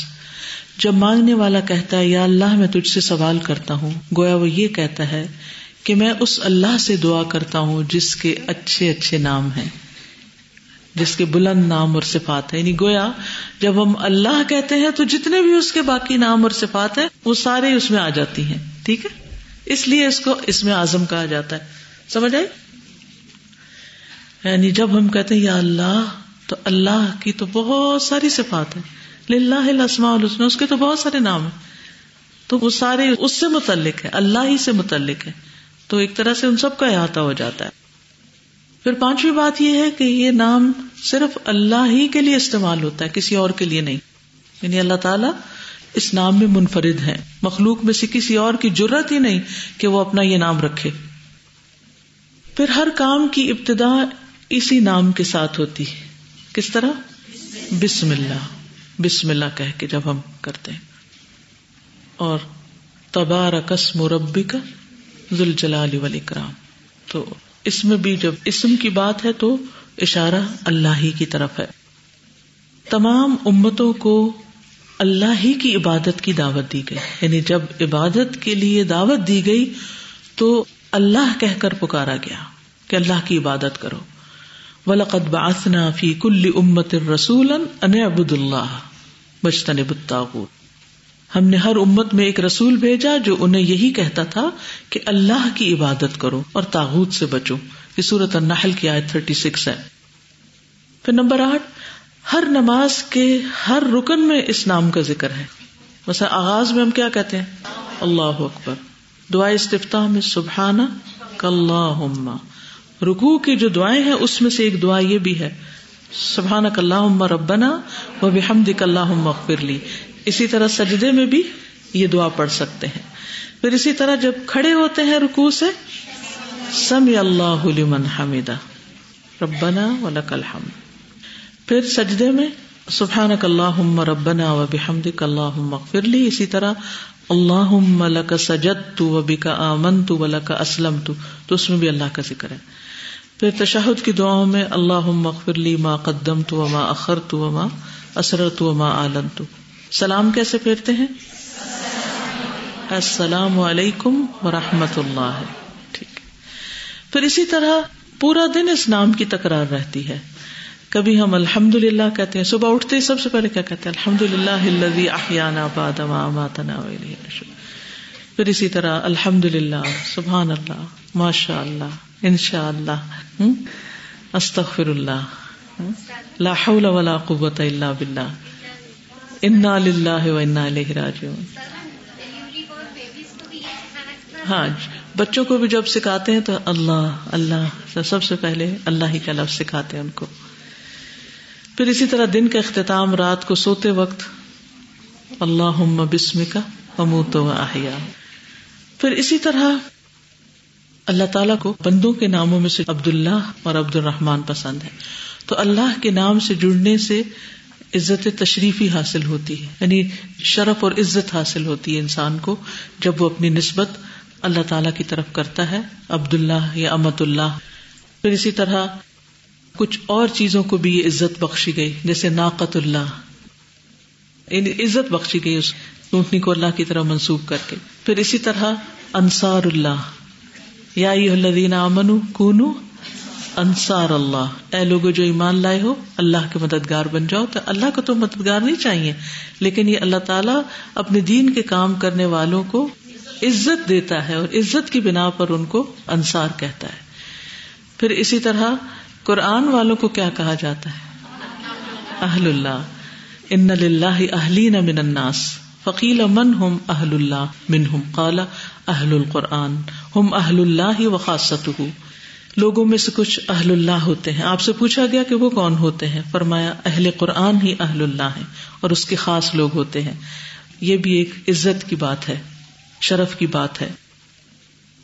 B: جب مانگنے والا کہتا ہے، یا اللہ، میں تجھ سے سوال کرتا ہوں۔ گویا وہ یہ کہتا ہے کہ میں اس اللہ سے دعا کرتا ہوں جس کے اچھے اچھے نام ہیں، جس کے بلند نام اور صفات ہے یعنی گویا، جب ہم اللہ کہتے ہیں تو جتنے بھی اس کے باقی نام اور صفات ہیں، وہ سارے اس میں آ جاتی ہیں۔ ٹھیک ہے؟ اس لیے اس کو اس میں آزم کہا جاتا ہے۔ سمجھ آئی؟ یعنی جب ہم کہتے ہیں یا اللہ، تو اللہ کی تو بہت ساری صفات ہے لسما الحسن اس کے تو بہت سارے نام ہیں۔ تو وہ سارے اس سے متعلق ہے اللہ ہی سے متعلق ہے تو ایک طرح سے ان سب کا احاطہ ہو جاتا ہے۔ پھر پانچویں بات یہ ہے کہ یہ نام صرف اللہ ہی کے لیے استعمال ہوتا ہے، کسی اور کے لیے نہیں۔ یعنی اللہ تعالیٰ اس نام میں منفرد ہے مخلوق میں سے کسی اور کی ضرورت ہی نہیں کہ وہ اپنا یہ نام رکھے۔ پھر ہر کام کی ابتدا اسی نام کے ساتھ ہوتی ہے۔ کس طرح؟ بسم اللہ۔ بسم اللہ کہہ کے جب ہم کرتے ہیں۔ اور تبارکس مربی کا ذل جلال تو اس میں بھی جب اسم کی بات ہے تو اشارہ اللہ ہی کی طرف ہے۔ تمام امتوں کو اللہ ہی کی عبادت کی دعوت دی گئی۔ یعنی جب عبادت کے لیے دعوت دی گئی تو اللہ کہہ کر پکارا گیا کہ اللہ کی عبادت کرو۔ ولقد بعثنا کل امت رسول ان ابود اللہ بچتن الطاغوت۔ ہم نے ہر امت میں ایک رسول بھیجا جو انہیں یہی کہتا تھا کہ اللہ کی عبادت کرو اور تاغت سے بچو۔ یہ سورت النحل کی آیت تھرٹی سکس ہے۔ پھر نمبر آٹھ، ہر نماز کے ہر رکن میں اس نام کا ذکر ہے۔ ویسے آغاز میں ہم کیا کہتے ہیں؟ اللہ اکبر۔ دعا استفتاح میں سبحانہ کلّہ رکو کی جو دعائیں ہیں، اس میں سے ایک دعا یہ بھی ہے۔ سبحان کلّہ ربنا و بحمد کلّہ اخبر لی۔ اسی طرح سجدے میں بھی یہ دعا پڑھ سکتے ہیں۔ پھر اسی طرح جب کھڑے ہوتے ہیں رکو سے، سمی اللہ لمن حمیدہ، ربنا و لکل حمد پھر سجدے میں سبحان اللہ ربنا و بحمد اللہ مغفر لی۔ اسی طرح اللہ لک سجد تو و بکا آمن تو و لک اسلم تو تو اس میں بھی اللہ کا ذکر ہے۔ پھر تشہد کی دعاؤں میں اللہ مغفر لی ما قدم تو ما اخر تو ما اسر تو ما عالن تو سلام کیسے پھیرتے ہیں؟ السلام علیکم و رحمت اللہ۔ ٹھیک۔ پھر اسی طرح پورا دن اس نام کی تکرار رہتی ہے۔ کبھی ہم الحمد للہ کہتے ہیں، صبح اٹھتے ہی سب سے پہلے کیا کہتے ہیں؟ الحمد للہ احیانا ماتنا پھر اسی طرح الحمد للہ سبحان اللہ ماشاء اللہ انشاء اللہ استغفر اللہ لا حول ولا قوت الا باللہ۔ انا للہ و انا الیہ راجعون۔ ہاں بچوں کو بھی جب سکھاتے ہیں تو اللہ اللہ، سب سے پہلے اللہ ہی کا لفظ سکھاتے ہیں ان کو۔ پھر اسی طرح دن کا اختتام، رات کو سوتے وقت اللہ بسم کا اموت و احیا۔ پھر اسی طرح اللہ تعالیٰ کو بندوں کے ناموں میں سے عبد اللہ اور عبد الرحمان پسند ہے تو اللہ کے نام سے جڑنے سے عزت تشریفی حاصل ہوتی ہے۔ یعنی شرف اور عزت حاصل ہوتی ہے انسان کو جب وہ اپنی نسبت اللہ تعالی کی طرف کرتا ہے عبد اللہ یا امت اللہ پھر اسی طرح کچھ اور چیزوں کو بھی یہ عزت بخشی گئی، جیسے ناقت اللہ۔ یعنی عزت بخشی گئی اس اونٹنی کو اللہ کی طرح منسوخ کر کے۔ پھر اسی طرح انصار اللہ۔ یا امن کونو انصار اللہ۔ اے لوگ جو ایمان لائے ہو، اللہ کے مددگار بن جاؤ تو اللہ کو تو مددگار نہیں چاہیے، لیکن یہ اللہ تعالیٰ اپنے دین کے کام کرنے والوں کو عزت دیتا ہے اور عزت کی بنا پر ان کو انصار کہتا ہے۔ پھر اسی طرح قرآن والوں کو کیا کہا جاتا ہے؟ اہل اللہ۔ ان اللہ اہلین من الناس۔ فقیل من ہم اہل اللہ من ہم کالا اہل القرآن۔ ہم اہل اللہ و خاصت لوگوں میں سے کچھ اہل اللہ ہوتے ہیں۔ آپ سے پوچھا گیا کہ وہ کون ہوتے ہیں؟ فرمایا، اہل قرآن ہی اہل اللہ ہے اور اس کے خاص لوگ ہوتے ہیں۔ یہ بھی ایک عزت کی بات ہے، شرف کی بات ہے۔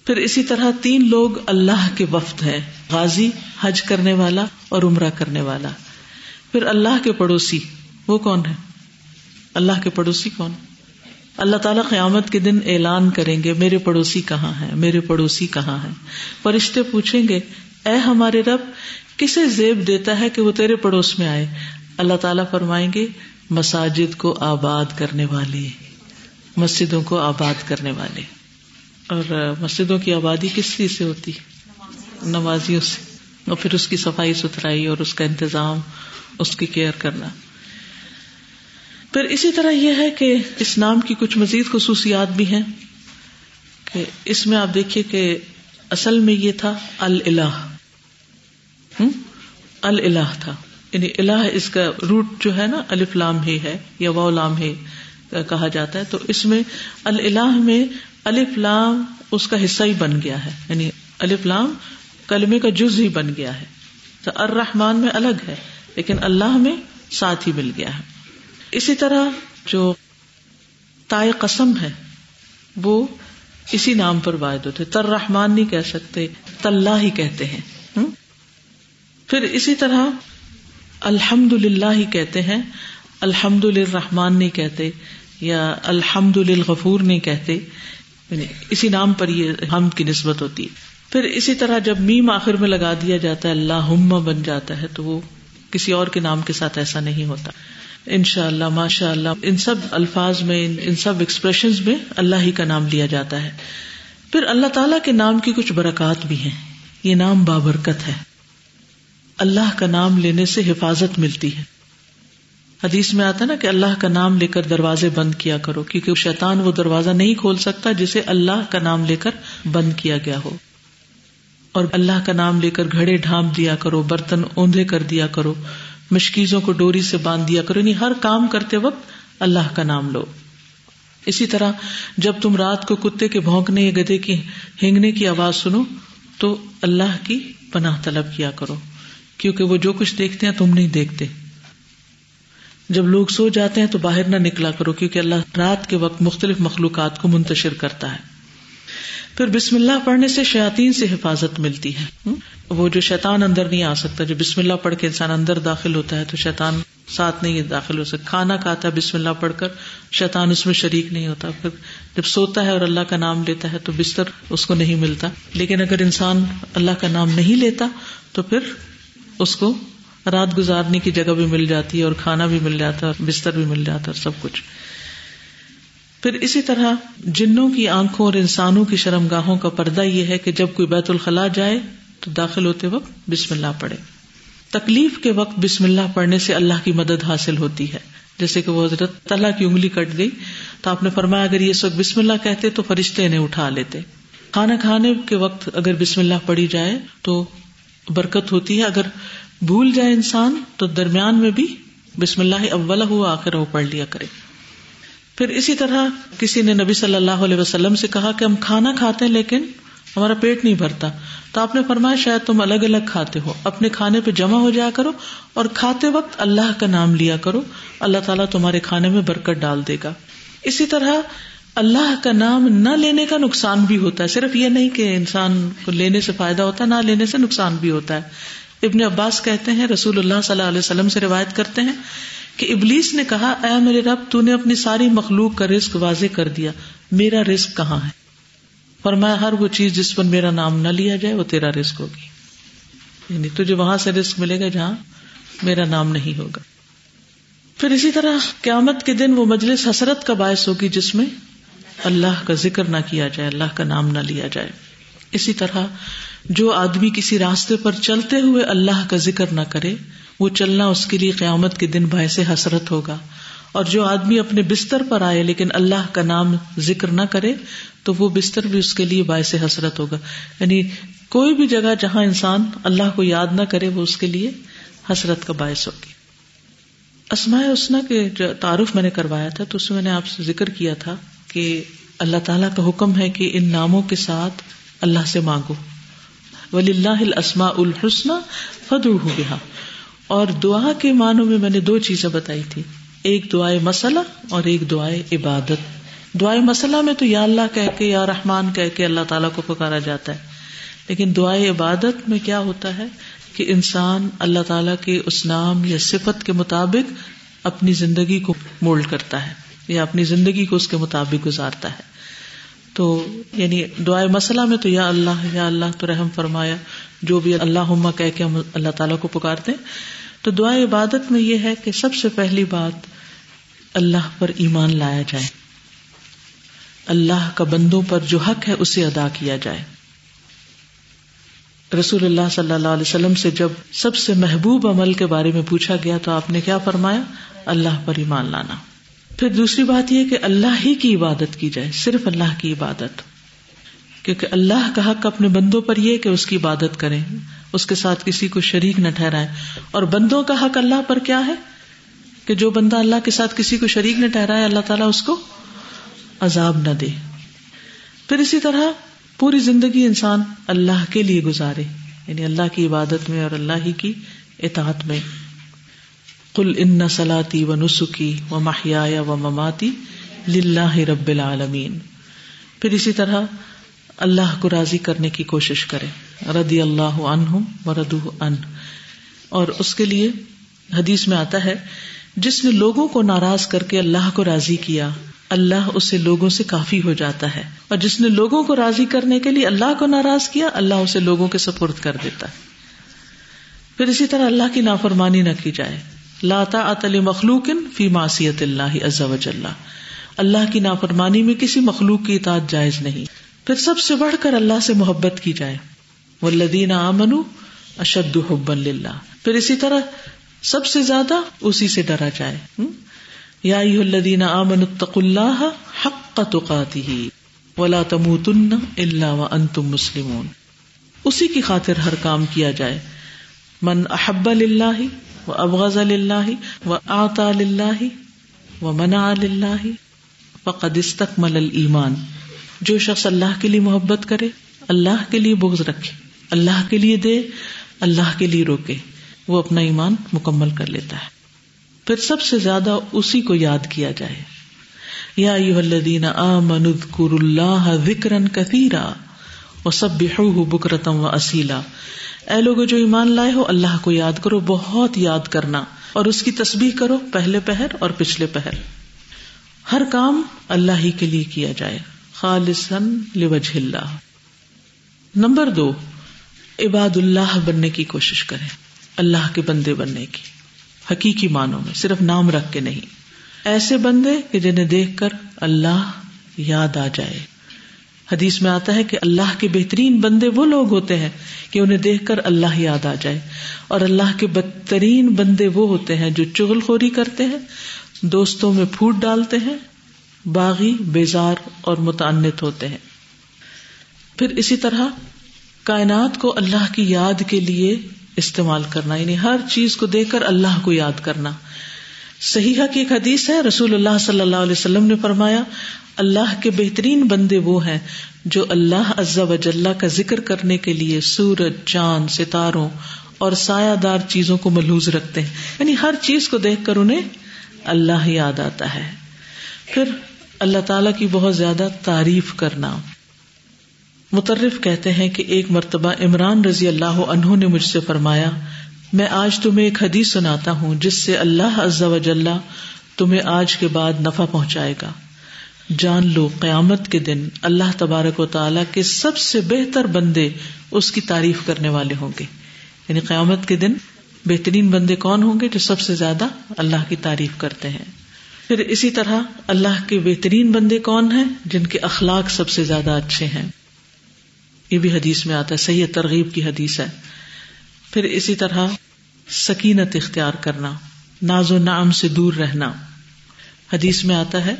B: پھر اسی طرح تین لوگ اللہ کے وفد ہے غازی، حج کرنے والا اور عمرہ کرنے والا۔ پھر اللہ کے پڑوسی، وہ کون ہے اللہ کے پڑوسی کون؟ اللہ تعالیٰ قیامت کے دن اعلان کریں گے میرے پڑوسی کہاں ہے میرے پڑوسی کہاں ہے فرشتے پوچھیں گے، اے ہمارے رب، کسے زیب دیتا ہے کہ وہ تیرے پڑوس میں آئے؟ اللہ تعالیٰ فرمائیں گے، مساجد کو آباد کرنے والے، مسجدوں کو آباد کرنے والے۔ اور مسجدوں کی آبادی کس چیز سے ہوتی؟ نمازیوں سے۔ اور پھر اس کی صفائی ستھرائی اور اس کا انتظام، اس کی کیئر کرنا۔ پھر اسی طرح یہ ہے کہ اس نام کی کچھ مزید خصوصیات بھی ہیں کہ اس میں آپ دیکھیے کہ اصل میں یہ تھا اللہ اللہ تھا۔ یعنی اللہ اس کا روٹ جو ہے نا، الف لام ہی ہے یا و لام ہے کہا جاتا ہے۔ تو اس میں اللہ میں الف لام اس کا حصہ ہی بن گیا ہے۔ یعنی الف لام کلمے کا جز ہی بن گیا ہے۔ تو الرحمان میں الگ ہے، لیکن اللہ میں ساتھ ہی مل گیا ہے۔ اسی طرح جو تائے قسم ہے، وہ اسی نام پر واحد ہوتے تر رحمان نہیں کہہ سکتے تلّہ ہی کہتے ہیں۔ پھر اسی طرح الحمد للہ ہی کہتے ہیں الحمد لرحمان نہیں کہتے یا الحمد للغفور نہیں کہتے۔ یعنی اسی نام پر یہ ہم کی نسبت ہوتی ہے۔ پھر اسی طرح جب میم آخر میں لگا دیا جاتا ہے اللہ بن جاتا ہے، تو وہ کسی اور کے نام کے ساتھ ایسا نہیں ہوتا۔ ان شاء اللہ ماشاء اللہ ان سب الفاظ میں، ان سب ایکسپریشن میں اللہ ہی کا نام لیا جاتا ہے۔ پھر اللہ تعالی کے نام کی کچھ برکات بھی ہیں۔ یہ نام بابرکت ہے۔ اللہ کا نام لینے سے حفاظت ملتی ہے۔ حدیث میں آتا نا کہ اللہ کا نام لے کر دروازے بند کیا کرو، کیونکہ شیطان وہ دروازہ نہیں کھول سکتا جسے اللہ کا نام لے کر بند کیا گیا ہو۔ اور اللہ کا نام لے کر گھڑے ڈھانپ دیا کرو، برتن اوندے کر دیا کرو۔ مشکیزوں کو ڈوری سے باندھ دیا کرو۔ یعنی ہر کام کرتے وقت اللہ کا نام لو۔ اسی طرح جب تم رات کو کتے کے بھونکنے یا گدے کی ہینگنے کی آواز سنو، تو اللہ کی پناہ طلب کیا کرو۔ کیونکہ وہ جو کچھ دیکھتے ہیں تم نہیں دیکھتے۔ جب لوگ سو جاتے ہیں تو باہر نہ نکلا کرو، کیونکہ اللہ رات کے وقت مختلف مخلوقات کو منتشر کرتا ہے۔ پھر بسم اللہ پڑھنے سے شیاتین سے حفاظت ملتی ہے۔ وہ جو شیطان اندر نہیں آ سکتا، جو بسم اللہ پڑھ کے انسان اندر داخل ہوتا ہے، تو شیطان ساتھ نہیں داخل ہو سکتا۔ کھانا کھاتا ہے، بسم اللہ پڑھ کر شیطان اس میں شریک نہیں ہوتا۔ پھر جب سوتا ہے اور اللہ کا نام لیتا ہے، تو بستر اس کو نہیں ملتا۔ لیکن اگر انسان اللہ کا نام نہیں لیتا، تو پھر اس کو رات گزارنے کی جگہ بھی مل جاتی ہے اور کھانا بھی مل جاتا ہے، اور بستر بھی مل جاتا ہے سب کچھ۔ پھر اسی طرح جنوں کی آنکھوں اور انسانوں کی شرم گاہوں کا پردہ یہ ہے کہ جب کوئی بیت الخلاء جائے تو داخل ہوتے وقت بسم اللہ پڑھے۔ تکلیف کے وقت بسم اللہ پڑھنے سے اللہ کی مدد حاصل ہوتی ہے۔ جیسے کہ وہ حضرت تلا کی انگلی کٹ گئی تو آپ نے فرمایا اگر یہ وقت بسم اللہ کہتے تو فرشتے انہیں اٹھا لیتے۔ کھانا کھانے کے وقت اگر بسم اللہ پڑھی جائے تو برکت ہوتی ہے۔ اگر بھول جائے انسان تو درمیان میں بھی بسم اللہ اول ہوا آخر وہ پڑھ لیا کرے۔ پھر اسی طرح کسی نے نبی صلی اللہ علیہ وسلم سے کہا کہ ہم کھانا کھاتے ہیں لیکن ہمارا پیٹ نہیں بھرتا۔ تو آپ نے فرمایا شاید تم الگ الگ کھاتے ہو۔ اپنے کھانے پہ جمع ہو جایا کرو اور کھاتے وقت اللہ کا نام لیا کرو۔ اللہ تعالیٰ تمہارے کھانے میں برکت ڈال دے گا۔ اسی طرح اللہ کا نام نہ لینے کا نقصان بھی ہوتا ہے۔ صرف یہ نہیں کہ انسان کو لینے سے فائدہ ہوتا ہے، نہ لینے سے نقصان بھی ہوتا ہے۔ ابن عباس کہتے ہیں، رسول اللہ صلی اللہ علیہ وسلم سے روایت کرتے ہیں کہ ابلیس نے کہا، اے میرے رب، تو نے اپنی ساری مخلوق کا رزق واضح کر دیا۔ میرا رزق کہاں ہے؟ فرمایا، ہر وہ چیز جس پر میرا نام نہ لیا جائے، وہ تیرا رزق ہوگی۔ یعنی تجھے وہاں سے رزق ملے گا جہاں میرا نام نہیں ہوگا۔ پھر اسی طرح قیامت کے دن وہ مجلس حسرت کا باعث ہوگی جس میں اللہ کا ذکر نہ کیا جائے، اللہ کا نام نہ لیا جائے۔ اسی طرح جو آدمی کسی راستے پر چلتے ہوئے اللہ کا ذکر نہ کرے وہ چلنا اس کے لیے قیامت کے دن باعث حسرت ہوگا۔ اور جو آدمی اپنے بستر پر آئے لیکن اللہ کا نام ذکر نہ کرے، تو وہ بستر بھی اس کے لیے باعث حسرت ہوگا۔ یعنی کوئی بھی جگہ جہاں انسان اللہ کو یاد نہ کرے، وہ اس کے لیے حسرت کا باعث ہوگی۔ اسماء اسنا کے جو تعارف میں نے کروایا تھا، تو اس میں نے آپ سے ذکر کیا تھا کہ اللہ تعالیٰ کا حکم ہے کہ ان ناموں کے ساتھ اللہ سے مانگو۔ ولی اللہ السما الحسن فد بہا اور دعا کے معنوں میں میں نے دو چیزیں بتائی تھی۔ ایک دعائیں مسئلہ اور ایک دعائیں عبادت۔ دعائیں مسئلہ میں تو یا اللہ کہہ کے یا رحمان کہہ کے اللہ تعالیٰ کو پکارا جاتا ہے۔ لیکن دعائیں عبادت میں کیا ہوتا ہے کہ انسان اللہ تعالیٰ کے اس نام یا صفت کے مطابق اپنی زندگی کو مولڈ کرتا ہے یا اپنی زندگی کو اس کے مطابق گزارتا ہے۔ تو یعنی دعائیں مسئلہ میں تو یا اللہ یا اللہ تو رحم فرمایا۔ جو بھی اللہ عما کہہ کے ہم اللہ تعالیٰ کو پکارتے تو دعا عبادت میں یہ ہے کہ سب سے پہلی بات اللہ پر ایمان لایا جائے۔ اللہ کا بندوں پر جو حق ہے اسے ادا کیا جائے۔ رسول اللہ صلی اللہ علیہ وسلم سے جب سب سے محبوب عمل کے بارے میں پوچھا گیا تو آپ نے کیا فرمایا؟ اللہ پر ایمان لانا۔ پھر دوسری بات یہ کہ اللہ ہی کی عبادت کی جائے، صرف اللہ کی عبادت۔ کیونکہ اللہ کا حق اپنے بندوں پر یہ کہ اس کی عبادت کریں، اس کے ساتھ کسی کو شریک نہ ٹھہرائے اور بندوں کا حق اللہ پر کیا ہے؟ کہ جو بندہ اللہ کے ساتھ کسی کو شریک نہ ٹھہرائے، اللہ تعالیٰ اس کو عذاب نہ دے۔ پھر اسی طرح پوری زندگی انسان اللہ کے لیے گزارے یعنی اللہ کی عبادت میں اور اللہ ہی کی اطاعت میں۔ کل ان سلاتی و نسخی و ماہیا و مماتی لاہ رب العالمین۔ پھر اسی طرح اللہ کو راضی کرنے کی کوشش کرے ردی اللہ و ردو ان۔ اور اس کے لیے حدیث میں آتا ہے، جس نے لوگوں کو ناراض کر کے اللہ کو راضی کیا، اللہ اسے لوگوں سے کافی ہو جاتا ہے۔ اور جس نے لوگوں کو راضی کرنے کے لیے اللہ کو ناراض کیا، اللہ اسے لوگوں کے سپرد کر دیتا۔ ہے پھر اسی طرح اللہ کی نافرمانی نہ کی جائے۔ لاتا اتل مخلوق فی معصیت اللہ عز اللہ اللہ کی نافرمانی میں کسی مخلوق کی اطاعت جائز نہیں۔ پھر سب سے بڑھ کر اللہ سے محبت کی جائے۔ وہ لدین آمن اشد حب اللہ پھر اسی طرح سب سے زیادہ اسی سے ڈرا جائے۔ یا الذین آمنوا اتقوا اللہ حق تقاته ولا تموتن الا وانتم مسلمون۔ اسی کی خاطر ہر کام کیا جائے۔ من احب للہ و ابغض للہ و آتا للہ و منع للہ فقد استکمل الایمان۔ جو شخص اللہ کے لیے محبت کرے، اللہ کے لیے بغض رکھے، اللہ کے لیے دے، اللہ کے لیے روکے، وہ اپنا ایمان مکمل کر لیتا ہے۔ پھر سب سے زیادہ اسی کو یاد کیا جائے۔ یا الذین آمنوا اذکروا اللہ ذکرا کثیرا وسبحوه بکرتم و اصیلا اے لوگ جو ایمان لائے ہو، اللہ کو یاد کرو، بہت یاد کرنا۔ اور اس کی تسبیح کرو، پہلے پہر اور پچھلے پہر۔ ہر کام اللہ ہی کے لیے کیا جائے۔ خالصن لوجہ اللہ۔ نمبر دو، عباد اللہ بننے کی کوشش کریں، اللہ کے بندے بننے کی، حقیقی معنوں میں، صرف نام رکھ کے نہیں۔ ایسے بندے کہ جنہیں دیکھ کر اللہ یاد آ جائے۔ حدیث میں آتا ہے کہ اللہ کے بہترین بندے وہ لوگ ہوتے ہیں کہ انہیں دیکھ کر اللہ یاد آ جائے۔ اور اللہ کے بدترین بندے وہ ہوتے ہیں جو چغل خوری کرتے ہیں، دوستوں میں پھوٹ ڈالتے ہیں باغی، بیزار اور متعنت ہوتے ہیں۔ پھر اسی طرح کائنات کو اللہ کی یاد کے لیے استعمال کرنا یعنی ہر چیز کو دیکھ کر اللہ کو یاد کرنا۔ صحیح کی ایک حدیث ہے، رسول اللہ صلی اللہ علیہ وسلم نے فرمایا، اللہ کے بہترین بندے وہ ہیں جو اللہ عزا وجاللہ کا ذکر کرنے کے لیے سورج، چاند، ستاروں اور سایہ دار چیزوں کو ملوز رکھتے ہیں۔ یعنی ہر چیز کو دیکھ کر انہیں اللہ یاد آتا ہے۔ پھر اللہ تعالی کی بہت زیادہ تعریف کرنا۔ مترف کہتے ہیں کہ ایک مرتبہ عمران رضی اللہ عنہ نے مجھ سے فرمایا، میں آج تمہیں ایک حدیث سناتا ہوں، جس سے اللہ عزا وجاللہ تمہیں آج کے بعد نفع پہنچائے گا۔ جان لو، قیامت کے دن اللہ تبارک و تعالیٰ کے سب سے بہتر بندے اس کی تعریف کرنے والے ہوں گے۔ یعنی قیامت کے دن بہترین بندے کون ہوں گے جو سب سے زیادہ اللہ کی تعریف کرتے ہیں؟ پھر اسی طرح اللہ کے بہترین بندے کون ہیں جن کے اخلاق سب سے زیادہ اچھے ہیں؟ یہ بھی حدیث میں آتا ہے، صحیح ترغیب کی حدیث ہے۔ پھر اسی طرح سکینت اختیار کرنا، ناز و نام سے دور رہنا۔ حدیث میں آتا ہے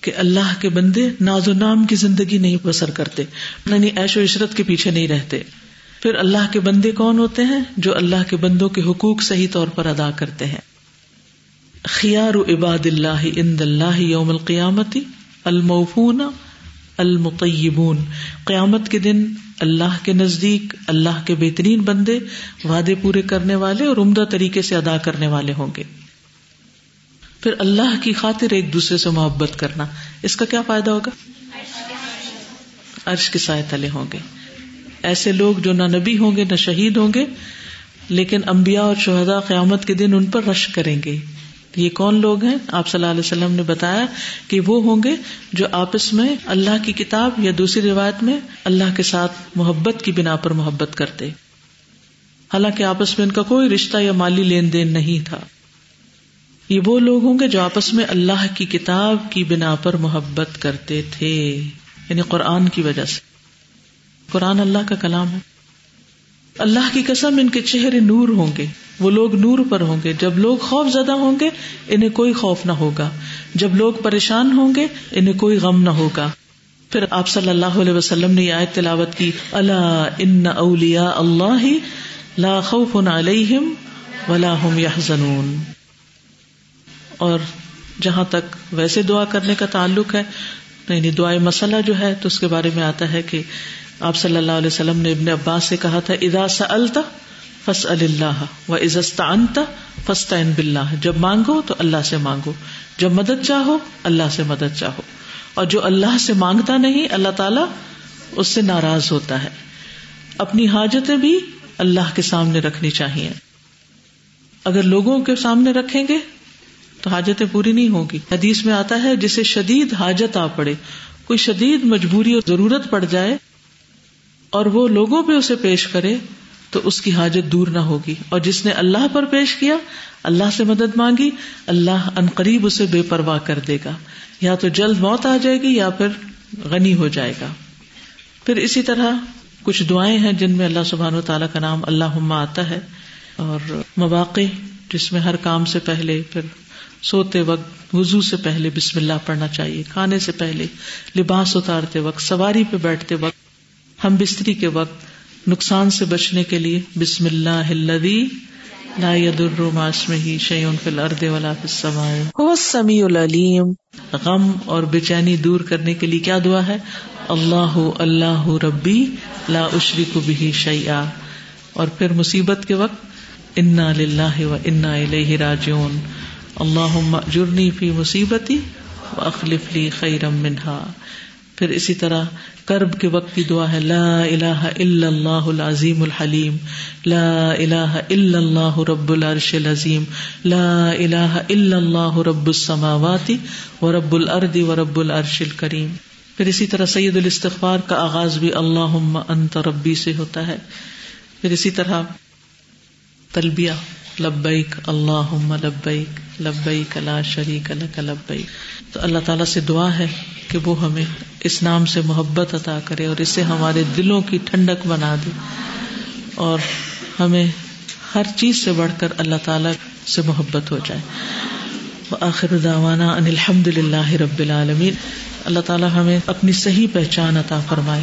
B: کہ اللہ کے بندے ناز و نام کی زندگی نہیں بسر کرتے یعنی ایش و عشرت کے پیچھے نہیں رہتے۔ پھر اللہ کے بندے کون ہوتے ہیں جو اللہ کے بندوں کے حقوق صحیح طور پر ادا کرتے ہیں؟ خیار عباد اللہ اند اللہ یوم القیامتی المفون المطیبون۔ قیامت کے دن اللہ کے نزدیک اللہ کے بہترین بندے وعدے پورے کرنے والے اور عمدہ طریقے سے ادا کرنے والے ہوں گے۔ پھر اللہ کی خاطر ایک دوسرے سے محبت کرنا، اس کا کیا فائدہ ہوگا؟ عرش کے سائے تلے ہوں گے۔ ایسے لوگ جو نہ نبی ہوں گے، نہ شہید ہوں گے، لیکن امبیا اور شہدا قیامت کے دن ان پر رش کریں گے۔ یہ کون لوگ ہیں؟ آپ صلی اللہ علیہ وسلم نے بتایا کہ وہ ہوں گے جو آپس میں اللہ کی کتاب یا دوسری روایت میں اللہ کے ساتھ محبت کی بنا پر محبت کرتے۔ حالانکہ آپس میں ان کا کوئی رشتہ یا مالی لین دین نہیں تھا۔ یہ وہ لوگ ہوں گے جو آپس میں اللہ کی کتاب کی بنا پر محبت کرتے تھے۔ یعنی قرآن کی وجہ سے۔ قرآن اللہ کا کلام ہے۔ اللہ کی قسم ان کے چہرے نور ہوں گے۔ وہ لوگ نور پر ہوں گے جب لوگ خوف زدہ ہوں گے انہیں کوئی خوف نہ ہوگا جب لوگ پریشان ہوں گے انہیں کوئی غم نہ ہوگا پھر آپ صلی اللہ علیہ وسلم نے آیت تلاوت کی اللہ ان اولیا اللہ لا خوف علیہم ولا هم يحزنون اور جہاں تک ویسے دعا کرنے کا تعلق ہے یعنی دعائیں مسئلہ جو ہے، تو اس کے بارے میں آتا ہے کہ آپ صلی اللہ علیہ وسلم نے ابن عباس سے کہا تھا ادا سلتا فس اللہ و عزستا انتا فستا بلّہ جب مانگو تو اللہ سے مانگو۔ جب مدد چاہو اللہ سے مدد چاہو۔ اور جو اللہ سے مانگتا نہیں، اللہ تعالی اس سے ناراض ہوتا ہے۔ اپنی حاجتیں بھی اللہ کے سامنے رکھنی چاہیے۔ اگر لوگوں کے سامنے رکھیں گے تو حاجتیں پوری نہیں ہوگی۔ حدیث میں آتا ہے، جسے شدید حاجت آ پڑے، کوئی شدید مجبوری اور ضرورت پڑ جائے اور وہ لوگوں پہ اسے پیش کرے تو اس کی حاجت دور نہ ہوگی۔ اور جس نے اللہ پر پیش کیا، اللہ سے مدد مانگی، اللہ ان قریب اسے بے پرواہ کر دے گا۔ یا تو جلد موت آ جائے گی یا پھر غنی ہو جائے گا۔ پھر اسی طرح کچھ دعائیں ہیں جن میں اللہ سبحان و تعالیٰ کا نام اللہ آتا ہے۔ اور مواقع جس میں ہر کام سے پہلے، پھر سوتے وقت، وضو سے پہلے بسم اللہ پڑھنا چاہیے، کھانے سے پہلے، لباس اتارتے وقت، سواری پہ بیٹھتے وقت، ہم بستری کے وقت نقصان سے بچنے کے لیے بسم اللہ لا يضر مع اسمه شيء في الارض ولا في السماء. هو السميع العليم غم اور بے دور کرنے کے لیے کیا دعا ہے؟ اللہ اللہ ربی لا اشرک به شيئا اور پھر مصیبت کے وقت انا للہ و انا الیہ راجعون. اللہم اجرنی فی مصیبتی واخلف لی خیرا منها پھر اسی طرح کرب کے وقت کی دعا ہے، لا الہ الا اللہ العظیم الحلیم، لا الہ الا اللہ رب العرش العظیم، لا الہ الا اللہ رب السماوات و رب الارض و رب العرش الکریم۔ پھر اسی طرح سید الاستغفار کا آغاز بھی اللہ انت ربی سے ہوتا ہے۔ پھر اسی طرح تلبیہ۔ لبیک اللہ لبیک لبیک لا شریک لک لبیک۔ تو اللہ تعالیٰ سے دعا ہے کہ وہ ہمیں اس نام سے محبت عطا کرے اور اسے ہمارے دلوں کی ٹھنڈک بنا دے۔ اور ہمیں ہر چیز سے بڑھ کر اللہ تعالی سے محبت ہو جائے۔ آخر داوانا ان الحمد للہ رب العالمین۔ اللہ تعالیٰ ہمیں اپنی صحیح پہچان عطا فرمائے۔